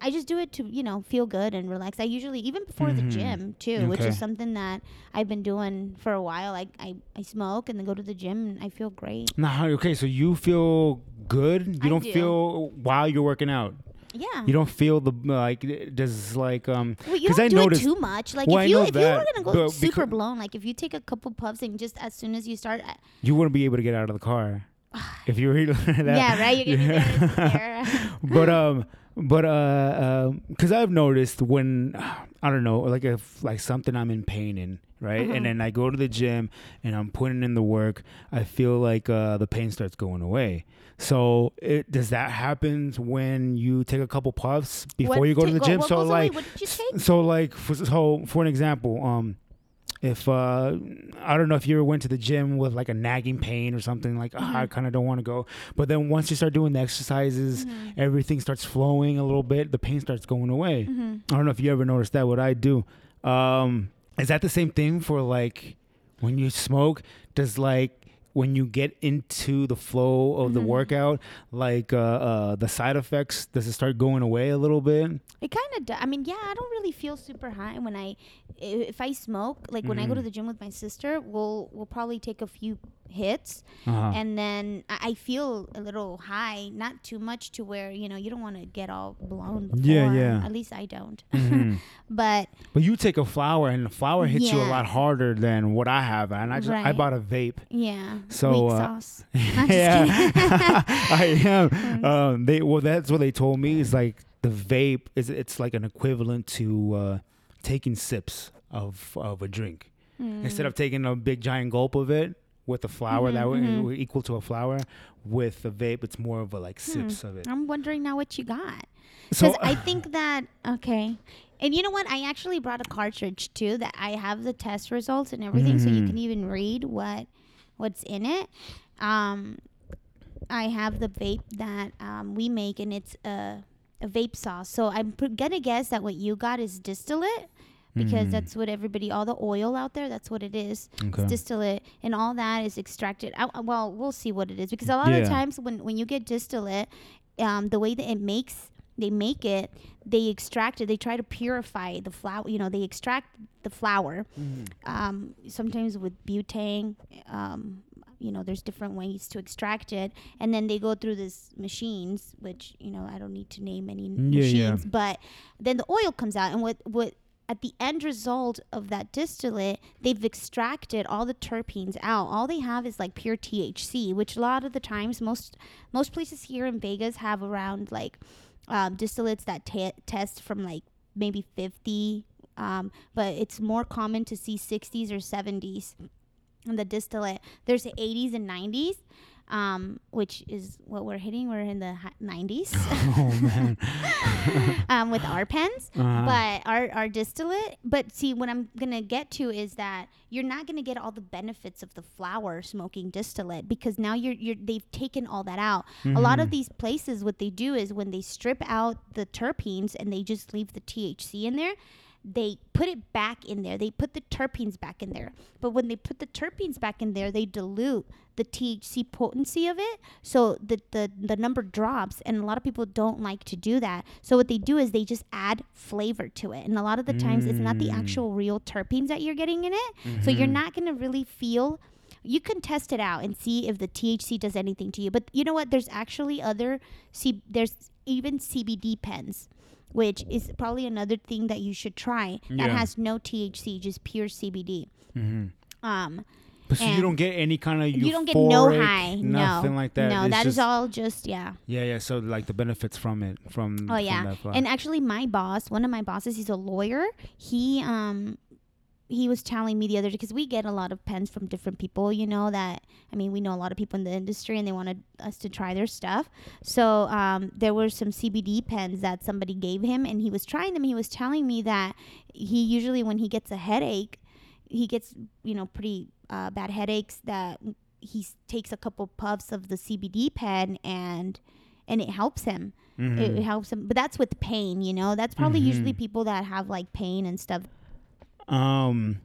B: I just do it to you know feel good and relax. I usually even before
A: Mhm.
B: the gym too, which is something that I've been doing for a while. Like I, I smoke and then go to the gym and I feel great.
A: Nah, okay, so you feel good. You
B: I
A: don't
B: do.
A: feel while you're working out.
B: Yeah.
A: You don't feel the like does like um
B: Well, you
A: 'Cause
B: don't
A: I
B: do
A: noticed-
B: too much. Like
A: Well,
B: if you
A: know
B: if you
A: that,
B: were gonna go super blown, like if you take a couple puffs and just as soon as you start, uh,
A: you wouldn't be able to get out of the car if you were that.
B: yeah, right, you're gonna
A: Yeah.
B: be there.
A: but um but uh because I've noticed when I don't know like if like something I'm in pain in right
B: Uh-huh.
A: and then I go to the gym and I'm putting in the work I feel like uh the pain starts going away so it, does that happen when you take a couple puffs before
B: What
A: you go to the gym so like
B: what did you take?
A: so like for, so for an example um if uh I don't know if you ever went to the gym with like a nagging pain or something like "Ah, I
B: Mhm.
A: kind of don't want to go but then once you start doing the exercises
B: Mhm.
A: everything starts flowing a little bit the pain starts going away
B: Mhm.
A: I don't know if you ever noticed that what I do um is that the same thing for like when you smoke does like when you get into the flow of the
B: Mhm.
A: workout like uh, uh the side effects does it start going away a little bit
B: It kind of. does. I mean, yeah, I don't really feel super high when I, if I smoke. Like when I go to
A: Mhm.
B: the gym with my sister, we'll we'll probably take a few hits,
A: uh-huh.
B: and then I, I feel a little high, not too much to where you know you don't want to get all blown. Before.
A: Yeah, yeah.
B: At least I don't.
A: Mhm.
B: but
A: But you take a flower and the flower hits you a lot harder than what I have, and I just I bought a vape.
B: yeah,
A: So, uh,
B: sauce.
A: Yeah. I am. Um, they well, that's what they told me is like the vape is it's like an equivalent to uh, taking sips of of a drink instead
B: Mm.
A: of taking a big giant gulp of it with a flower that
B: Mhm,
A: would
B: mhm.
A: would equal to a flower. With a vape, it's more of a like sips of it.
B: I'm wondering now what you got.
A: So
B: Because I think that okay, and you know what? I actually brought a cartridge too that I have the test results and everything, so you
A: Mhm.
B: can even read what what's in it. Um, I have the vape that um, we make, and it's a a vape sauce. So I'm pr- gonna guess that what you got is distillate. Because
A: Mhm.
B: that's what everybody, all the oil out there, that's what it is.
A: okay.
B: It's distillate, and all that is extracted. I, I- well, we'll see what it is because a lot of
A: Yeah.
B: the times when when you get distillate, um, the way that it makes they make it, they extract it. They try to purify the flower. You know, they extract the flower. Um, sometimes with butane. Um, you know, there's different ways to extract it, and then they go through this machines, which you know I don't need to name any
A: Yeah, yeah.
B: machines, but then the oil comes out, and what what at the end result of that distillate, they've extracted all the terpenes out. All they have is like pure THC, which a lot of the times most most places here in Vegas have around like um, distillates that ta test from like maybe 50 um, but it's more common to see 60s or 70s in the distillate there's the 80s and 90s um, which is what we're hitting we're in the hi- 90s
A: oh man.
B: um, with our pens
A: Uh-huh.
B: but our, our distillate but see what i'm gonna get to is that you're not gonna get all the benefits of the flower smoking distillate because now you're, you're they've taken all that out a lot of these places what they do is when they strip out the terpenes and they just leave the thc in there they put it back in there. They put the terpenes back in there. But when they put the terpenes back in there they dilute the THC potency of it. So the, the the number drops and a lot of people don't like to do that. So what they do is they just add flavor to it. And a lot of the times it's not the
A: Mm.
B: actual real terpenes that you're getting in it. So you're not going to really feel you can test it out and see if the THC does anything to you. But you know what? There's actually other C- there's even CBD pens which is probably another thing that you should try that
A: Yeah.
B: has no THC just pure CBD
A: Mhm.
B: um
A: But so you don't get any kind of
B: you don't get no
A: euphoric,
B: high.
A: nothing
B: no.
A: like that.
B: No,
A: It's
B: that is
A: just-
B: all just yeah.
A: Yeah, yeah. So like the benefits from it, from
B: Oh
A: from
B: yeah.
A: that.
B: And actually my boss, one of my bosses, he's a lawyer. He um he was telling me the other day because we get a lot of pens from different people, you know, that I mean, we know a lot of people in the industry and they wanted us to try their stuff. So, um, there were some CBD pens that somebody gave him and he was trying them. He was telling me that he usually, when he gets a headache, he gets, you know, pretty uh, bad headaches that he s- takes a couple puffs of the CBD pen and and it helps him.
A: Mhm.
B: It, it helps him, but that's with pain, you know. That's probably usually
A: Mhm.
B: people that have like pain and stuff.
A: Um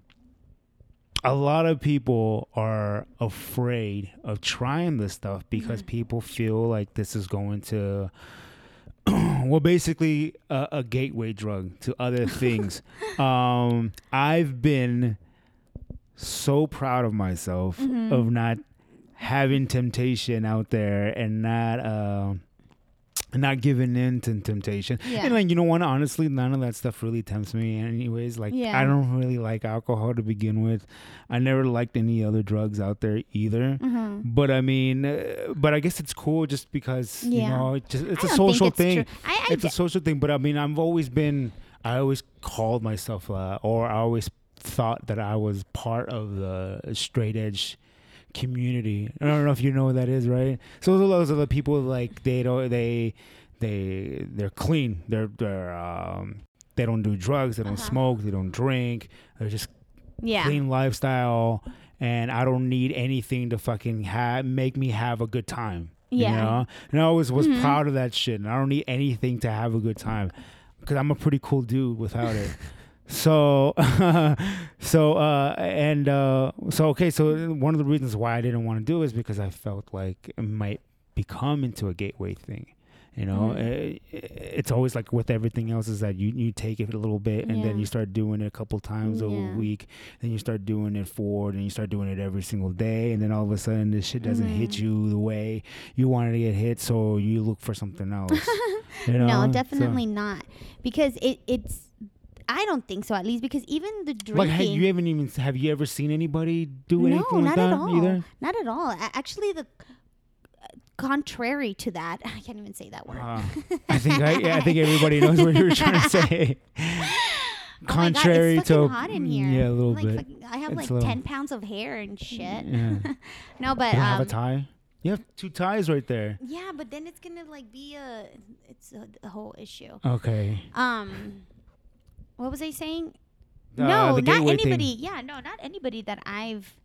A: a lot of people are afraid of trying this stuff because
B: Mhm.
A: people feel like this is going to well basically a, a gateway drug to other things um i've been so proud of myself
B: Mhm.
A: of not having temptation out there and not uh not giving in to temptation
B: Yeah.
A: and like you know what honestly none of that stuff really tempts me anyways like
B: Yeah.
A: i don't really like alcohol to begin with i never liked any other drugs out there either
B: Mhm.
A: but i mean uh, but i guess it's cool just because you know it just it's
B: I
A: a social
B: it's
A: thing.
B: I, I
A: it's a social thing but i mean i've always been i always called myself uh, or i always thought that i was part of the straight edge community i don't know if you know what that is right so those are the people like they don't they they they're clean they're they're um they don't do drugs they don't
B: Uh-huh.
A: smoke they don't drink they're just
B: yeah.
A: clean lifestyle and I don't need anything to fucking have make me have a good time.
B: Yeah.
A: You know? And I always was
B: Mhm.
A: proud of that shit. And I don't need anything to have a good time. Cause I'm a pretty cool dude without it. So so uh and uh so okay, so one of the reasons why I didn't want to do it is because I felt like it might become into a gateway thing. You know,
B: Mhm.
A: Uh, it's always like with everything else is that you you take it a little bit and then you start doing it a couple times a week, then you start doing it four, then you start doing it every single day, and then all of a sudden this shit doesn't hit
B: Mhm.
A: you the way you wanted to get hit, so you look for something else. you know?
B: no,
A: So-
B: definitely not. Because it it's I don't think so at least because even the drinking
A: like have you haven't even have you ever seen anybody do
B: no,
A: anything
B: not
A: like that
B: at all.
A: either?
B: Not at all. Actually the contrary to that, I can't even say that word.
A: Uh, I think I, yeah, I think everybody knows what you were trying to say.
B: Oh God,
A: Contrary
B: it's
A: to
B: hot in here.
A: yeah, a little
B: like,
A: bit.
B: I have
A: It's
B: like ten pounds of hair and shit.
A: Yeah.
B: No, but
A: you have a
B: um,
A: tie. You have two ties right there.
B: yeah, but then it's gonna like be a it's a, a whole issue.
A: Okay.
B: Um, what was I saying?
A: Uh,
B: no, not
A: gateway thing.
B: anybody. Yeah, no, not anybody that I've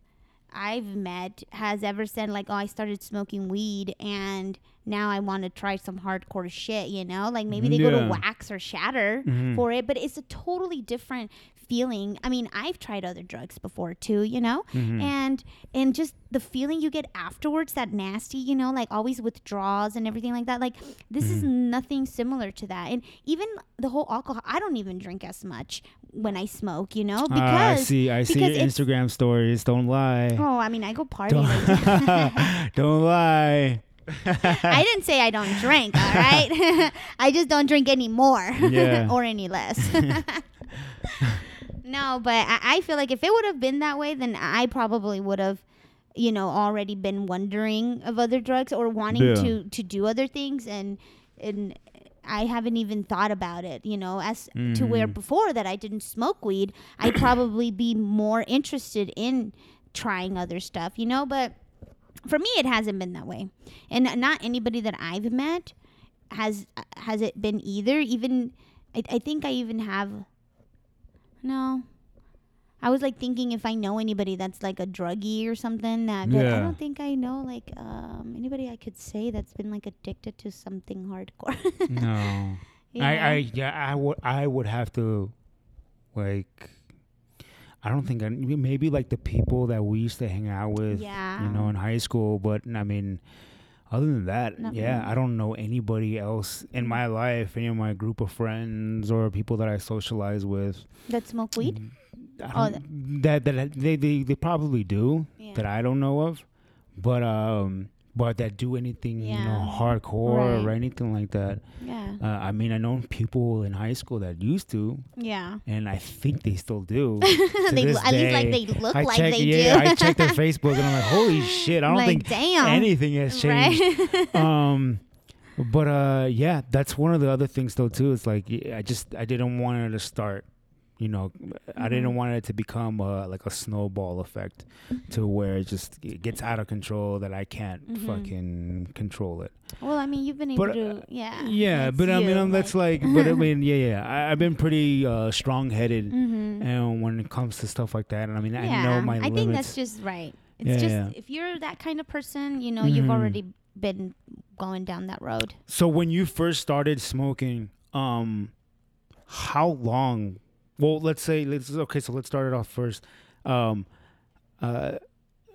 B: I've met has ever said like, "Oh, I started smoking weed and now I want to try some hardcore shit." You know, like maybe they go to wax or shatter
A: Mhm.
B: for it, but it's a totally different feeling. I mean, I've tried other drugs before too, you know,
A: Mhm.
B: and and just the feeling you get afterwards, that nasty, you know, like always withdrawals and everything like that. Like this is
A: Mm-hmm.
B: nothing similar to that. And even the whole alcohol, I don't even drink as much when I smoke, you know, because
A: Ah, I see. I see your Instagram stories. Don't lie.
B: Oh, I mean, I go party.
A: Don't,
B: like-
A: don't lie.
B: I didn't say I don't drink, all right? I just don't drink any more
A: Yeah.
B: or any less. No, but I, I feel like if it would have been that way, then I probably would have, you know, already been wondering of other drugs or wanting
A: Yeah.
B: to to do other things, and and I haven't even thought about it, you know, as to where
A: Mhm.
B: before that I didn't smoke weed, I'd probably be more interested in trying other stuff, you know, but for me it hasn't been that way and not anybody that i've met has has it been either even i, I think i even have no i was like thinking if i know anybody that's like a druggie or something that but i don't think i know like um anybody i could say that's been like addicted to something hardcore
A: No.
B: You
A: I,
B: know?
A: I yeah I would I would have to like I don't think I, maybe like the people that we used to hang out with
B: yeah
A: you know in high school but I mean other than that
B: Not
A: yeah
B: really.
A: I don't know anybody else in my life any of my group of friends or people that I socialize with.
B: That smoke weed? Oh,
A: don't, that that they, they they probably do
B: yeah.
A: that I don't know of but um but that do anything you know
B: Yeah.
A: hardcore or anything like that
B: yeah
A: uh, I mean, I know people in high school that used to,
B: yeah
A: and I think they still do.
B: they, at least like they look
A: I
B: like
A: check,
B: they
A: yeah,
B: do
A: I checked their Facebook, and I'm like, holy shit! I don't
B: like
A: think
B: damn
A: anything has changed.
B: right
A: um, but uh, yeah, that's one of the other things though too. It's like I just I didn't want it to start. You know, I didn't
B: Mhm.
A: want it to become uh, like a snowball effect, to where it just it gets out of control that I can't
B: Mhm.
A: fucking control it.
B: Well, I mean, you've been able
A: But,
B: to, yeah.
A: Yeah,
B: that's
A: but I mean, um, that's like, but I mean, yeah, yeah. I, I've been pretty uh, strong-headed,
B: Mhm.
A: and when it comes to stuff like that, and I mean, I know my
B: I
A: limits.
B: think that's just right. It's
A: Yeah,
B: just
A: yeah.
B: if you're that kind of person, you know, you've
A: Mhm.
B: already been going down that road.
A: so when you first started smoking, um, how long? Well, let's say let's okay. So let's start it off first. Um, uh,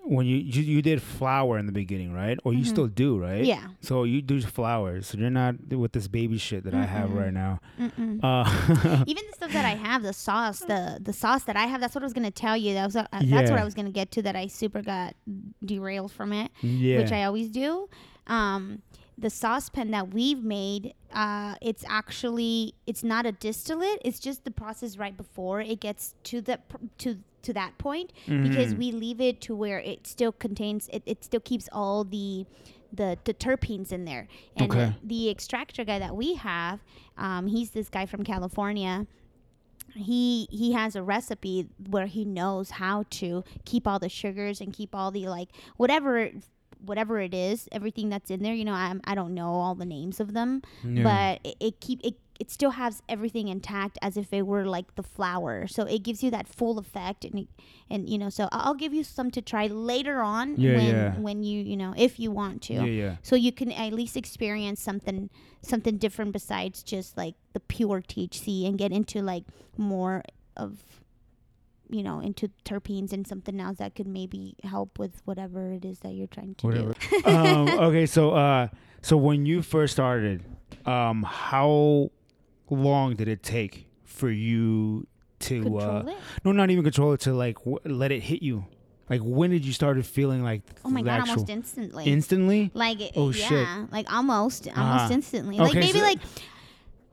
A: when you you, you did flower in the beginning, right? Or you
B: Mhm.
A: still do, right?
B: Yeah.
A: So you do flowers. So you're not with this baby shit that I have right now.
B: Mm-mm.
A: Uh,
B: Even the stuff that I have, the sauce, the the sauce that I have, that's what I was gonna tell you. That was uh, that's
A: Yeah.
B: what I was gonna get to. That I super got derailed from it.
A: yeah.
B: which I always do. Um, the sauce pen that we've made, uh, it's actually it's not a distillate. It's just the process right before it gets to the pr- to to that point because
A: Mhm.
B: we leave it to where it still contains it, it still keeps all the the, the terpenes in there and
A: Okay.
B: the extractor guy that we have um, he's this guy from california he he has a recipe where he knows how to keep all the sugars and keep all the like whatever whatever it is everything that's in there you know I'm, i don't know all the names of them
A: Yeah.
B: but it, it keep it it still has everything intact as if it were like the flower. so it gives you that full effect and it, and you know so i'll give you some to try later on
A: Yeah,
B: when
A: yeah.
B: when you you know if you want to
A: yeah, yeah.
B: so you can at least experience something something different besides just like the pure THC and get into like more of you know into terpenes and something else that could maybe help with whatever it is that you're trying to
A: Whatever.
B: do.
A: um, okay, so uh, so when you first started, um, how long did it take for you to uh,
B: Control it.
A: no, not even control it to like w- let it hit you? Like when did you started feeling like
B: Oh my god, almost instantly.
A: instantly?
B: like
A: Oh,
B: yeah,
A: shit.
B: like almost almost
A: Uh-huh.
B: instantly. Like
A: Okay,
B: maybe
A: so-
B: like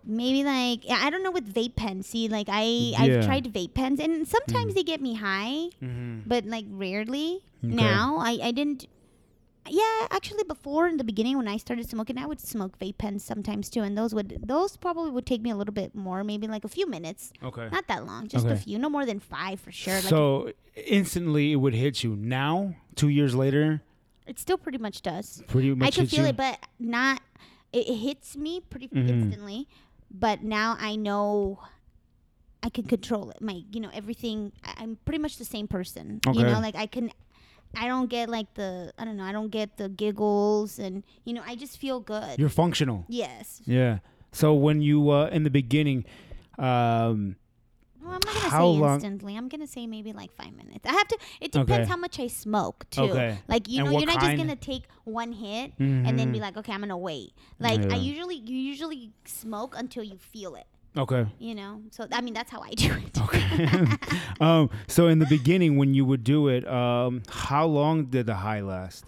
B: maybe like I don't know with vape pens. See, like I
A: Yeah.
B: I've tried vape pens and sometimes
A: Mm.
B: they get me high,
A: Mm-hmm.
B: but like rarely.
A: Okay.
B: Now I I didn't. Yeah, actually, before in the beginning when I started smoking, I would smoke vape pens sometimes too, and those would those probably would take me a little bit more, maybe like a few minutes,
A: Okay.
B: not that long, just a few, no more than five for sure. Like
A: so instantly it would hit you. Now, two years later,
B: it still pretty much does.
A: pretty much
B: I can feel
A: you?
B: it, but not. It, it hits me pretty
A: Mhm.
B: instantly, but now I know I can control it. My, you know, everything. I- I'm pretty much the same person. You know, like I can. I don't get like the. I don't know. I don't get the giggles, and you know, I just feel good.
A: You're functional.
B: yes.
A: Yeah. So when you uh, in the beginning, um,
B: Well, I'm not gonna
A: How
B: say
A: long-
B: instantly. I'm gonna say maybe like five minutes. I have to. It depends
A: Okay.
B: how much I smoke too.
A: Okay.
B: Like you
A: And
B: know, you're not just gonna take one hit and then be
A: Mhm.
B: like, okay, I'm gonna wait. Like
A: Yeah.
B: I usually, you usually smoke until you feel it.
A: Okay.
B: You know. So I mean, that's how I do it.
A: Okay. um, so in the beginning, when you would do it, um, how long did the high last?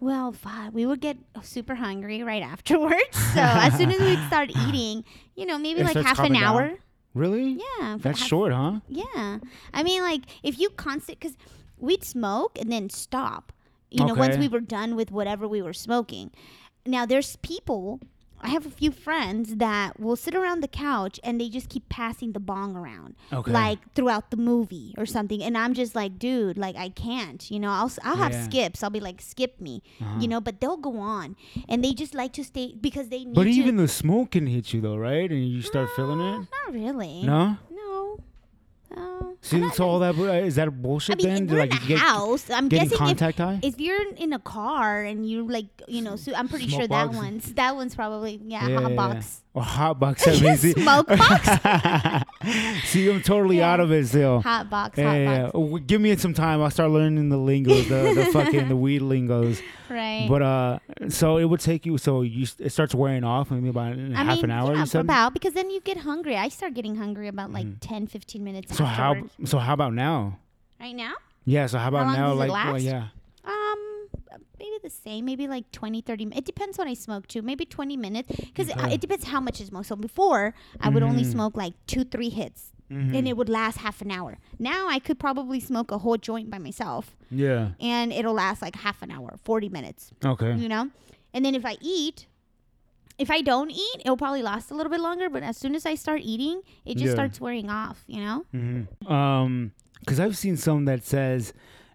B: Well, we would get super hungry right afterwards. So as soon as we'd start eating, you know, maybe
A: It
B: like half an
A: calming down?
B: hour.
A: Really?
B: Yeah.
A: That's
B: half-
A: short, huh?
B: Yeah. I mean, like, if you constant, because we'd smoke and then stop, you know, once we were done with whatever we were smoking. Now, there's people, I have a few friends that will sit around the couch and they just keep passing the bong around,
A: Okay.
B: like throughout the movie or something. And I'm just like, dude, like, I can't, you know, I'll, I'll have
A: Yeah.
B: skips. I'll be like, skip me,
A: Uh-huh.
B: you know, but they'll go on. And they just like to stay because they need
A: But even the smoke can hit you though, right? And you start feeling
B: Uh,
A: it.
B: Not really.
A: No.
B: I'm
A: so all that uh, is that bullshit
B: I mean,
A: then?
B: we're
A: like
B: in a
A: get
B: house. I'm
A: getting
B: guessing if,
A: high.
B: if you're in a car and you like, you know, so I'm pretty
A: Smoke
B: sure that one's that one's probably yeah,
A: Yeah,
B: hot
A: yeah,
B: box.
A: Or hot box. I mean, see-
B: Smoke box.
A: see, I'm totally
B: Yeah.
A: out of it still.
B: Hot box.
A: Yeah,
B: hot
A: yeah,
B: box.
A: Oh, Give me some time. I'll start learning the lingo, the, the fucking the weed lingos.
B: Right.
A: But uh, so it would take you. So you it starts wearing off maybe about
B: I
A: half
B: mean,
A: an hour.
B: yeah, for about because then you get hungry. I start getting hungry about like
A: Mhm.
B: 10, 15 minutes
A: So how so how about now?
B: Right now,
A: Yeah. So how about
B: long
A: now? like well, yeah.
B: um, maybe the same. Maybe like 20, 30. It depends what I smoke too. Maybe twenty minutes because
A: Okay.
B: it depends how much I smoke. So before I would only
A: Mhm.
B: smoke like two, three hits.
A: Mhm.
B: and it would last half an hour. Now I could probably smoke a whole joint by myself
A: yeah.
B: and it'll last like half an hour, 40 minutes,
A: Okay.
B: you know? And then if I eat, if I don't eat, it'll probably last a little bit longer, but as soon as I start eating, it just
A: Yeah.
B: starts wearing off, you know?
A: Mm-hmm. Um, because I've seen some that says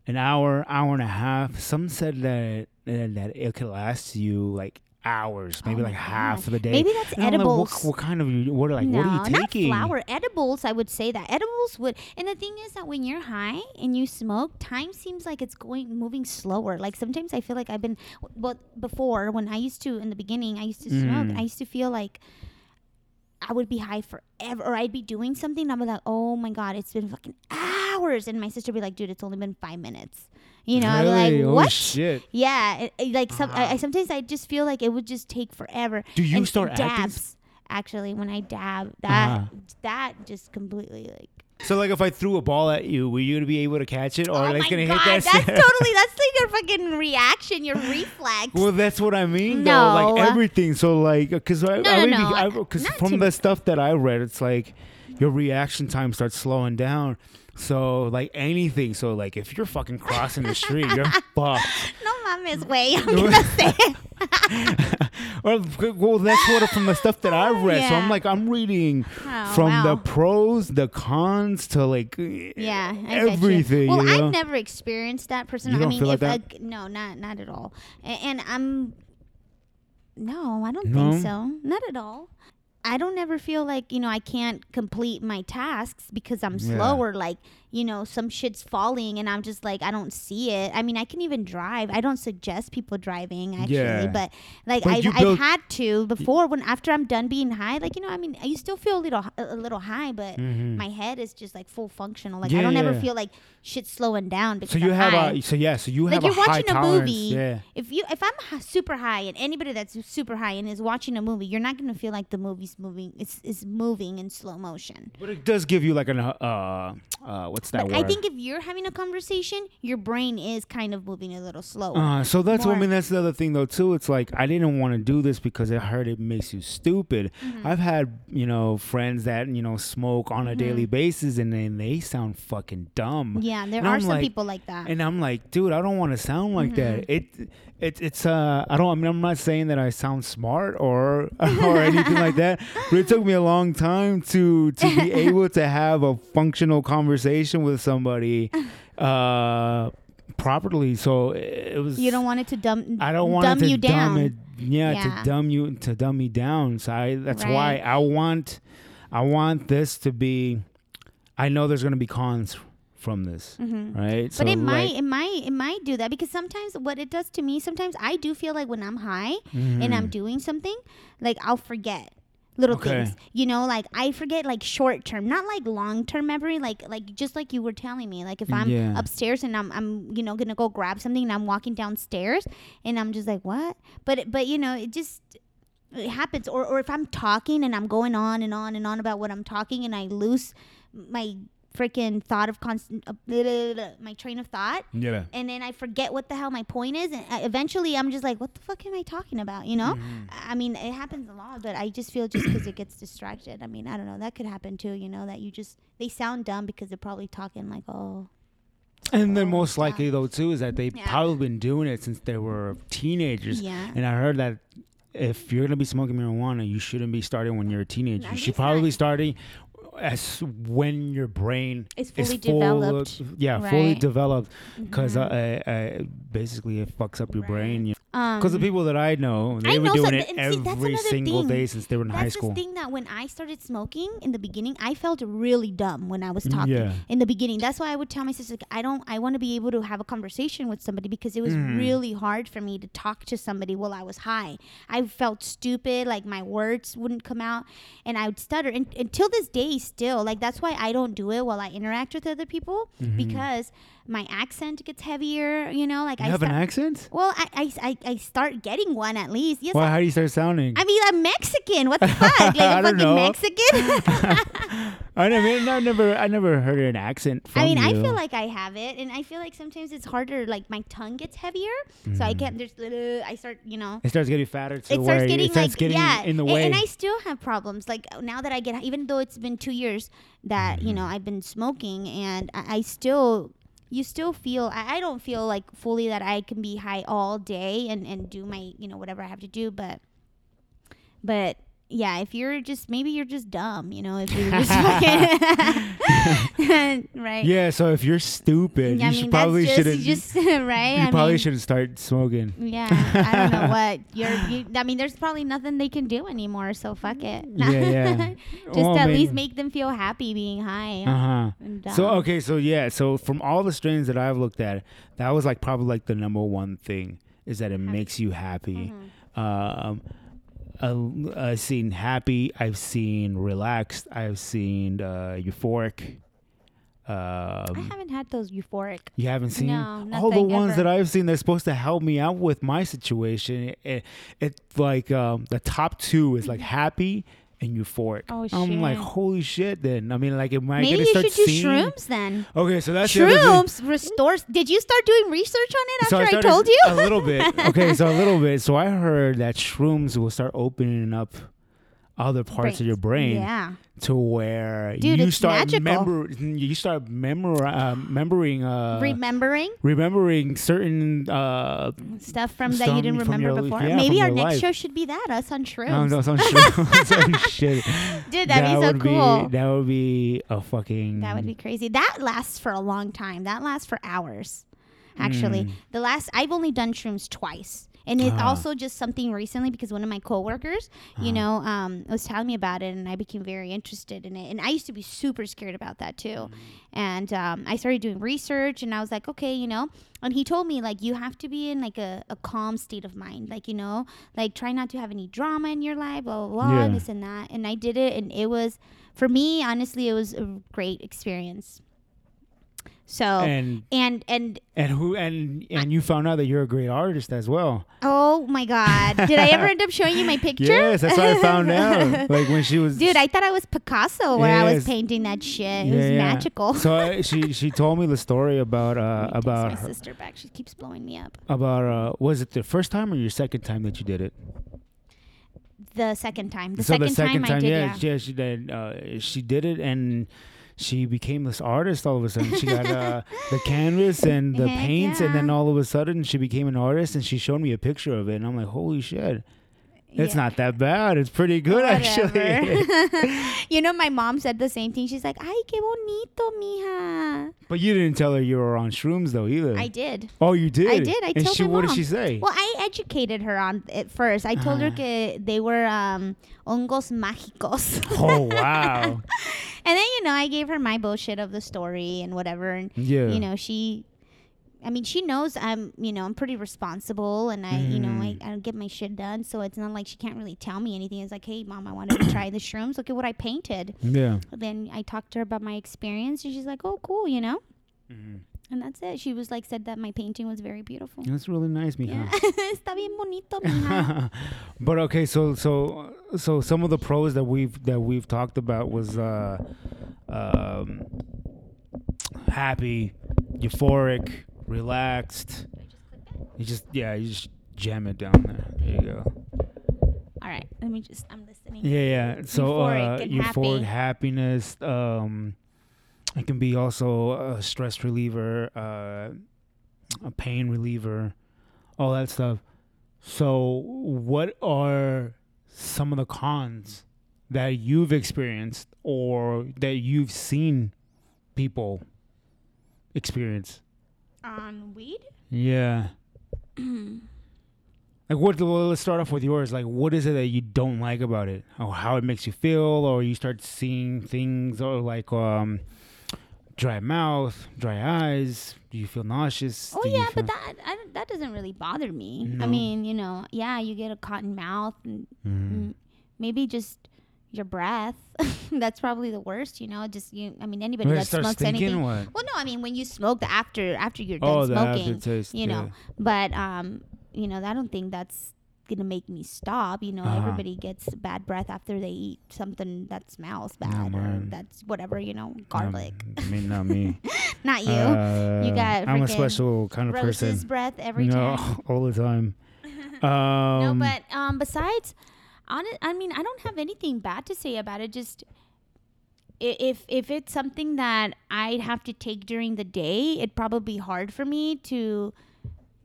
A: an hour, hour and a half. Some said that uh, that it could last you like hours, maybe
B: Oh
A: like half
B: God.
A: of the day.
B: Maybe that's
A: And I'm like,
B: edibles.
A: what, what kind of what like
B: no,
A: what are you taking?
B: not flower. Edibles, I would say that. Edibles would, and the thing is that when you're high and you smoke, time seems like it's going, moving slower. Like sometimes I feel like I've been, but before when I used to, in the beginning, I used to smoke,
A: Mm.
B: I used to feel like I would be high forever, or I'd be doing something, and I'm like, oh my God, it's been fucking hours. And my sister would be like, dude, it's only been five minutes. You know, I'd be
A: Really?
B: like,
A: Oh,
B: what?
A: shit.
B: Yeah, it, it- like some, I, I sometimes I just feel like it would just take forever.
A: Do you
B: And
A: start acting?
B: dabs? Actually, when I dab, that
A: Uh-huh.
B: that just completely like.
A: So like if I threw a ball at you, were you gonna be able to catch it, or
B: oh
A: like gonna
B: god,
A: hit that?
B: that's totally that's like your fucking reaction, your reflex.
A: Well, that's what I mean, though.
B: No.
A: Like everything. So, like, because I,
B: No,
A: I
B: no, no,
A: I- because from the
B: much.
A: stuff that I read, it's like your reaction time starts slowing down. So, like anything. So, like if you're fucking crossing the street, you're fucked.
B: no mames, way. I'm gonna say. it.
A: well, that's what from the stuff that I read. So I'm like, I'm reading
B: Oh,
A: from the pros, the cons to like
B: Yeah, I
A: everything.
B: Well,
A: you know?
B: I've never experienced that personally. I mean,
A: like
B: if? I, no, not not at all. And, and I'm no, I don't
A: No?
B: think so. Not at all. I don't ever feel like you know I can't complete my tasks because I'm
A: Yeah.
B: slower. Like you know, some shit's falling, and I'm just like I don't see it. I mean, I can even drive. I don't suggest people driving actually,
A: Yeah.
B: but like
A: But
B: I've, I've had to before when after I'm done being high. Like you know, I mean, you still feel a little a, little high, but
A: Mhm.
B: my head is just like full functional. Like
A: Yeah,
B: I don't ever feel like shit's slowing down because
A: So you
B: I'm
A: have
B: high.
A: a so yeah. So you have like you're
B: watching a movie.
A: Yeah.
B: If you if I'm super high and anybody that's super high and is watching a movie, you're not gonna feel like the movie's moving. It's is moving in slow motion.
A: But it does give you like an uh uh what's that
B: But
A: word?
B: I think if you're having a conversation, your brain is kind of moving a little slower.
A: Uh, so that's what I mean. That's the other thing, though, too. It's like I didn't want to do this because I heard it makes you stupid.
B: Mm-hmm.
A: I've had you know friends that you know smoke on a daily basis, and then they sound fucking dumb.
B: Mm-hmm. yeah, there
A: And
B: are
A: I'm
B: some
A: like-
B: people like that.
A: And I'm like, dude, I don't want to sound like that.
B: Mm-hmm.
A: It, it, it's uh, I don't. I mean, I'm not saying that I sound smart or or anything like that. But it took me a long time to to be able to have a functional conversation with somebody, uh, properly. So it was.
B: you don't want it to dumb.
A: I don't want
B: dumb
A: it to
B: you down.
A: it. Yeah,
B: Yeah.
A: to dumb you to dumb me down. So I, that's why I want I want this to be. I know there's gonna be cons from this,
B: Mhm.
A: right?
B: But it
A: like-
B: might, it might, it might do that because sometimes what it does to me, sometimes I do feel like when I'm high and I'm
A: Mhm.
B: doing something, like I'll forget. Little
A: Okay.
B: things you know like i forget like short term not like long term memory like like just like you were telling me like if i'm
A: Yeah.
B: upstairs and i'm i'm you know gonna go grab something and i'm walking downstairs and i'm just like what but but you know it just it happens or or if i'm talking and i'm going on and on and on about what i'm talking and i lose my freaking thought of constant uh, my train of thought
A: Yeah.
B: and then I forget what the hell my point is, and uh, eventually I'm just like, what the fuck am I talking about? You know?
A: Mm-hmm.
B: I mean, it happens a lot, but I just feel just because it gets distracted. I mean, I don't know. That could happen too. You know, that you just they sound dumb because they're probably talking like, oh,
A: And then
B: Oh,
A: most
B: yeah.
A: likely though too is that they've
B: Yeah.
A: probably been doing it since they were teenagers.
B: yeah.
A: And I heard that if you're gonna be smoking marijuana, you shouldn't be starting when you're a teenager. You should probably be starting as when your brain is
B: fully
A: full
B: developed.
A: Yeah, fully developed because
B: Mhm.
A: uh, uh, basically it fucks up your
B: Right.
A: brain.
B: Um,
A: Because the people that I know, they've been
B: know
A: doing
B: some-
A: it
B: see,
A: every single
B: thing.
A: day since they were in high school.
B: That's the thing that when I started smoking in the beginning, I felt really dumb when I was talking
A: Yeah.
B: in the beginning. That's why I would tell my sister, like, I don't, I want to be able to have a conversation with somebody because it was
A: Mhm.
B: really hard for me to talk to somebody while I was high. I felt stupid, like my words wouldn't come out, and I would stutter. And until this day, still, like that's why I don't do it while I interact with other people
A: Mhm.
B: because my accent gets heavier. You know, like
A: You
B: I
A: have
B: start,
A: an accent?
B: Well, I, I, I, start getting one at least. Yes,
A: Why?
B: I-
A: How do you start sounding?
B: I mean, I'm Mexican. What the fuck? Like
A: I
B: a fucking
A: know.
B: Mexican?
A: I never, I never, I never heard an accent from
B: I mean, I feel like I have it, and I feel like sometimes it's harder. Like my tongue gets heavier, so I can't. There's little. I start, you know.
A: it starts getting fatter to
B: It starts getting
A: it starts
B: like
A: getting
B: yeah,
A: in the way.
B: and I still have problems. Like now that I get, even though it's been two years that you
A: Mm-hmm.
B: know I've been smoking, and I, I still, you still feel. I, I don't feel like fully that I can be high all day and and do my you know whatever I have to do, but, but yeah, if you're just maybe you're just dumb, you know, if you're just fucking right.
A: yeah, so if you're stupid,
B: I
A: you
B: mean,
A: should probably
B: that's
A: shouldn't.
B: just, just right.
A: you
B: I
A: probably
B: mean,
A: shouldn't start smoking.
B: Yeah, I don't know what you're. You, I mean, there's probably nothing they can do anymore, so fuck it.
A: Yeah, yeah.
B: Just
A: Well,
B: at least make them feel happy being high.
A: Uh huh. So okay, so yeah, so from all the strains that I've looked at, that was like probably like the number one thing is that it
B: Happy.
A: makes you happy.
B: Mhm.
A: Um, uh, I've seen happy, I've seen relaxed, I've seen uh, euphoric.
B: I
A: Um,
B: haven't had those euphoric.
A: you haven't seen
B: No,
A: all the ones
B: ever.
A: that I've seen. They're supposed to help me out with my situation. It, it like um, the top two is like happy and euphoric.
B: Oh,
A: I'm like, holy shit! Then I mean, like, am I
B: Maybe
A: gonna
B: you
A: start
B: should do
A: seeing?
B: shrooms then.
A: Okay, so that's.
B: Shrooms restores. Did you start doing research on it
A: So
B: after I,
A: started
B: told you?
A: a little bit. Okay, so a little bit. So I heard that shrooms will start opening up other parts of your brain
B: Yeah.
A: to where
B: Dude,
A: you start
B: magical.
A: you start memor uh, remembering uh
B: Remembering
A: remembering certain uh
B: stuff from that you didn't remember
A: your-
B: before.
A: yeah,
B: Maybe our next
A: life.
B: show should be that us on shrooms.
A: no, no, some shit.
B: Dude, that'd be so
A: would
B: cool.
A: Be, that would be a fucking.
B: That would be crazy. That lasts for a long time. That lasts for hours. Actually,
A: Mm.
B: the last I've only done shrooms twice, and it's
A: Ah.
B: also just something recently because one of my coworkers, you
A: Ah.
B: know, um, was telling me about it, and I became very interested in it. And I used to be super scared about that too. And um, I started doing research, and I was like, okay, you know. And he told me like you have to be in like a, a calm state of mind, like you know, like try not to have any drama in your life, blah blah blah,
A: Yeah.
B: this and that. And I did it, and it was for me honestly, it was a great experience. So
A: And
B: and and
A: and who and and you found out that you're a great artist as well.
B: oh my god, did I ever end up showing you my picture?
A: Yes, that's how I found out. Like when she was
B: Dude, I thought I was Picasso when I was painting that shit. It
A: Yeah,
B: was
A: yeah.
B: magical.
A: so I, she she told me the story about uh about
B: my
A: her,
B: sister back. She keeps blowing me up.
A: about uh was it the first time or your second time that you did it?
B: The second time. The,
A: so
B: second,
A: the second
B: time, I did.
A: yeah,
B: Yeah.
A: yeah, she did. Uh, she did it and. She became this artist all of a sudden. She got uh, the canvas and the
B: Heck
A: paints, and then all of a sudden she became an artist. And she showed me a picture of it, and I'm like, "Holy shit! It's
B: Yeah.
A: not that bad. It's pretty good, actually."
B: You know, my mom said the same thing. She's like, "Ay, qué bonito, mija."
A: but you didn't tell her you were on shrooms, though, either.
B: I did.
A: oh, you did.
B: I did. I
A: and
B: told
A: she,
B: my
A: What did she say?
B: Well, I educated her on it first. I told her
A: Ah.
B: que they were um, hongos mágicos.
A: oh wow!
B: And then you know, I gave her my bullshit of the story and whatever, and
A: Yeah.
B: you know, she I mean, she knows I'm, you know, I'm pretty responsible and I, you know, I,
A: Mm.
B: I get my shit done. So it's not like she can't really tell me anything. It's like, hey, mom, I wanted to try the shrooms. Look at what I painted.
A: Yeah.
B: Then I talked to her about my experience and she's like, oh, cool, you know?
A: Mhm.
B: And that's it. She was like, said that my painting was very beautiful.
A: That's really nice, mija.
B: Yeah. Está bien bonito, mija.
A: but okay, so so so some of the pros that we've that we've talked about was uh um happy, euphoric, relaxed. You just yeah, you just jam it down there. There you go.
B: All right. Let me just, I'm listening.
A: Yeah, yeah. So
B: Euphoric
A: uh, euphoric
B: happy.
A: happiness. Um, it can be also a stress reliever, uh, a pain reliever, all that stuff. So, what are some of the cons that you've experienced or that you've seen people experience?
B: On weed?
A: Yeah. Like what? Well, let's start off with yours. Like, what is it that you don't like about it, or how it makes you feel, or you start seeing things, or like um, dry mouth, dry eyes. Do you feel nauseous?
B: Oh
A: Do
B: yeah, but that I, that doesn't really bother me.
A: No.
B: I mean, you know, yeah, you get a cotton mouth, and mm, maybe just your breath. That's probably the worst. You know, just you. I mean, anybody
A: When
B: that smokes anything.
A: what?
B: Well, no, I mean when you smoke the after after you're done
A: Oh, the
B: smoking,
A: aftertaste.
B: you know. But um, you know, I don't think that's gonna make me stop. You know,
A: Uh-huh.
B: everybody gets bad breath after they eat something that smells bad or that's whatever. You know, garlic.
A: Um, I mean, not me.
B: Not you.
A: Uh,
B: got
A: I'm a special kind of person.
B: breath every
A: no,
B: time.
A: all the time.
B: no,
A: Um,
B: but um, besides, on it, I mean, I don't have anything bad to say about it. Just if if it's something that I'd have to take during the day, it'd probably be hard for me to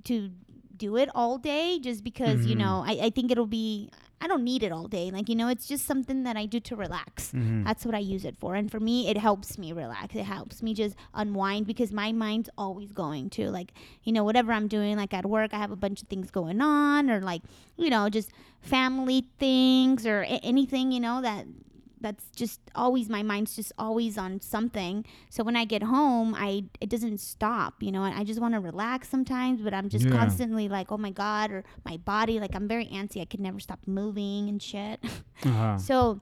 B: to do it all day. Just because you
A: Mhm.
B: know, I, I think it'll be. I don't need it all day. Like you know, it's just something that I do to relax.
A: mhm.
B: That's what I use it for. And for me, it helps me relax. It helps me just unwind because my mind's always going to like, you know, whatever I'm doing, like at work, I have a bunch of things going on or like, you know, just family things or a- anything, you know, that that's just always my mind's just always on something. So when I get home, I it doesn't stop, you know. And I just want to relax sometimes, but I'm just
A: Yeah.
B: constantly like, "Oh my god," or my body like I'm very antsy. I could never stop moving and shit.
A: uh-huh.
B: So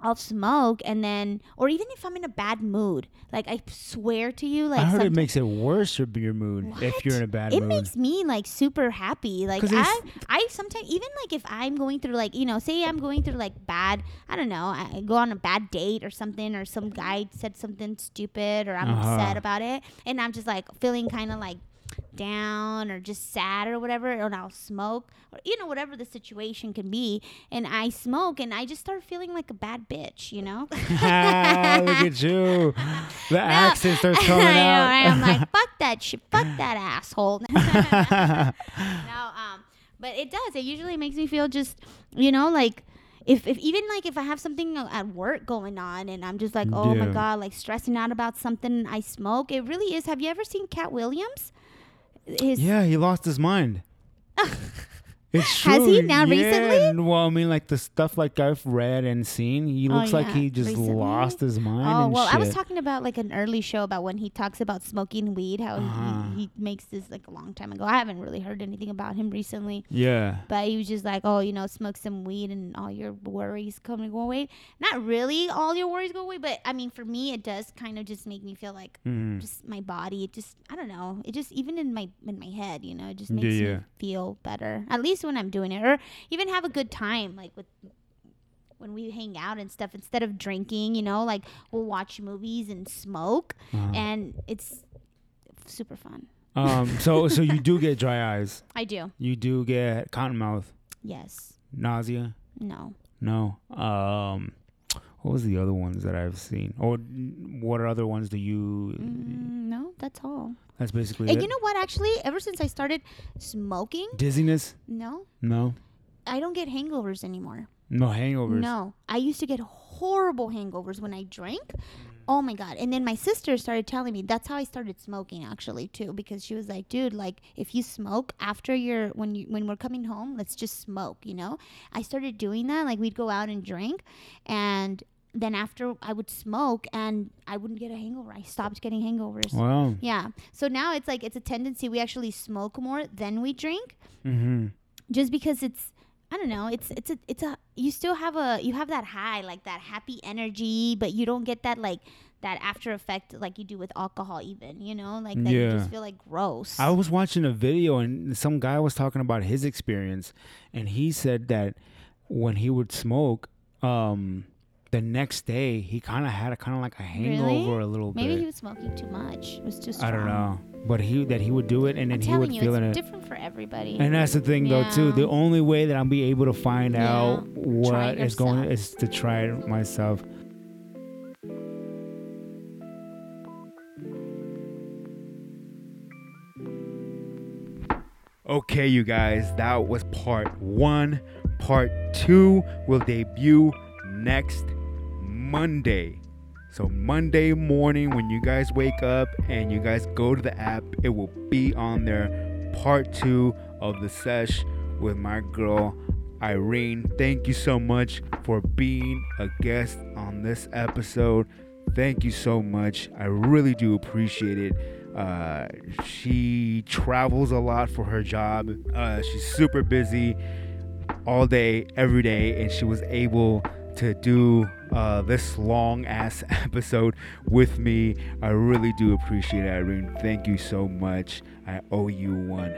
B: I'll smoke and then, or even if I'm in a bad mood, like I swear to you, like
A: I heard it makes it worse your your mood if you're in a bad
B: it
A: mood.
B: It makes me like super happy. Like I, I sometimes even like if I'm going through like you know, say I'm going through like bad, I don't know, I I go on a bad date or something, or some guy said something stupid, or I'm
A: Uh-huh.
B: upset about it, and I'm just like feeling kind of like down or just sad or whatever, and I'll smoke or you know whatever the situation can be, and I smoke and I just start feeling like a bad bitch, you know.
A: Look at you. The accent starts coming
B: know,
A: out.
B: right? I'm like, fuck that shit, fuck that asshole. no, um, but it does. It usually makes me feel just, you know, like if, if even like if I have something at work going on and I'm just like, oh my god, like stressing out about something I smoke. It really is. Have you ever seen Katt Williams? His
A: yeah, he lost his mind. It's true.
B: Has he now
A: yeah,
B: recently?
A: Well, I mean, like the stuff like I've read and seen, he
B: Oh,
A: looks like he just
B: recently?
A: lost his mind.
B: Oh well, I was talking about like an early show about when he talks about smoking weed, how
A: Uh-huh.
B: he, he makes this like a long time ago. I haven't really heard anything about him recently.
A: Yeah.
B: But he was just like, oh, you know, smoke some weed and all your worries come and go away. Not really all your worries go away, but I mean, for me, it does kind of just make me feel like
A: Mhm.
B: just my body. It just, I don't know. It just even in my in my head, you know, it just
A: Yeah,
B: makes
A: yeah.
B: me feel better. At least when I'm doing it, or even have a good time, like with when we hang out and stuff. Instead of drinking, you know, like we'll watch movies and smoke,
A: Uh-huh.
B: and it's super fun.
A: Um. So, so you do get dry eyes.
B: I do.
A: You do get cotton mouth,
B: Yes.
A: nausea.
B: No.
A: No. Um. What was the other ones that I've seen, or what other ones do you?
B: Mm, no, that's all.
A: That's basically
B: And
A: it.
B: you know what? Actually, ever since I started smoking,
A: Dizziness?
B: no,
A: No.
B: I don't get hangovers anymore.
A: No hangovers.
B: No, I used to get horrible hangovers when I drank. Oh my god! And then my sister started telling me that's how I started smoking actually too, because she was like, "Dude, like if you smoke after you're when you when we're coming home, let's just smoke." You know, I started doing that. Like we'd go out and drink, and then after I would smoke and I wouldn't get a hangover. I stopped getting hangovers.
A: Wow.
B: Yeah. So now it's like it's a tendency we actually smoke more than we drink
A: Mm-hmm.
B: just because it's I don't know, it's it's a it's a you still have a you have that high, like that happy energy, but you don't get that like that after effect like you do with alcohol even, you know? Like that you just feel like gross.
A: I was watching a video and some guy was talking about his experience, and he said that when he would smoke, um, the next day he kind of had a kind of like a hangover a little
B: Maybe
A: bit.
B: Maybe he was smoking too much. It was too strong.
A: I don't know, but he that he would do it and then
B: I'm
A: he would
B: you,
A: feel
B: it's
A: it.
B: different for everybody.
A: And that's the thing, though, too. The only way that I'll be able to find
B: Yeah.
A: out what is going is to try it myself. Okay, you guys, that was part one. Part two will debut next Monday. So, Monday morning, when you guys wake up and you guys go to the app, it will be on there. Part two of the sesh with my girl Irene. Thank you so much for being a guest on this episode. Thank you so much. I really do appreciate it. Uh, she travels a lot for her job. Uh, she's super busy all day, every day, and she was able to do uh, this long ass episode with me. I really do appreciate it, Irene. Thank you so much. I owe you one.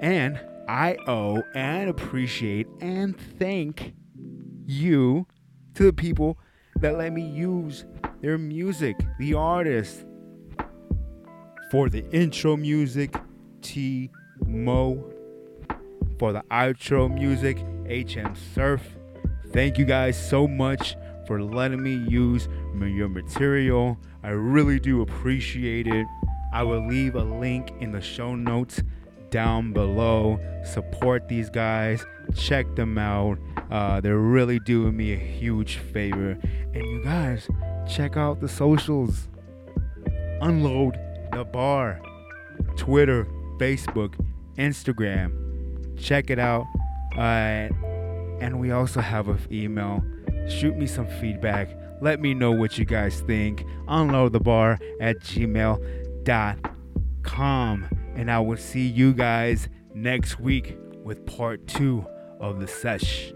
A: And I owe and appreciate and thank you to the people that let me use their music, the artists. For the intro music, T Mo. For the outro music, HM Surf. Thank you guys so much for letting me use your material. I really do appreciate it. I will leave a link in the show notes down below. Support these guys, check them out. Uh, they're really doing me a huge favor. And you guys, check out the socials. Unload the bar. Twitter, Facebook, Instagram. Check it out. Uh, and we also have an email. Shoot me some feedback. Let me know what you guys think. Unload the bar at gmail.com. And I will see you guys next week with part two of the sesh.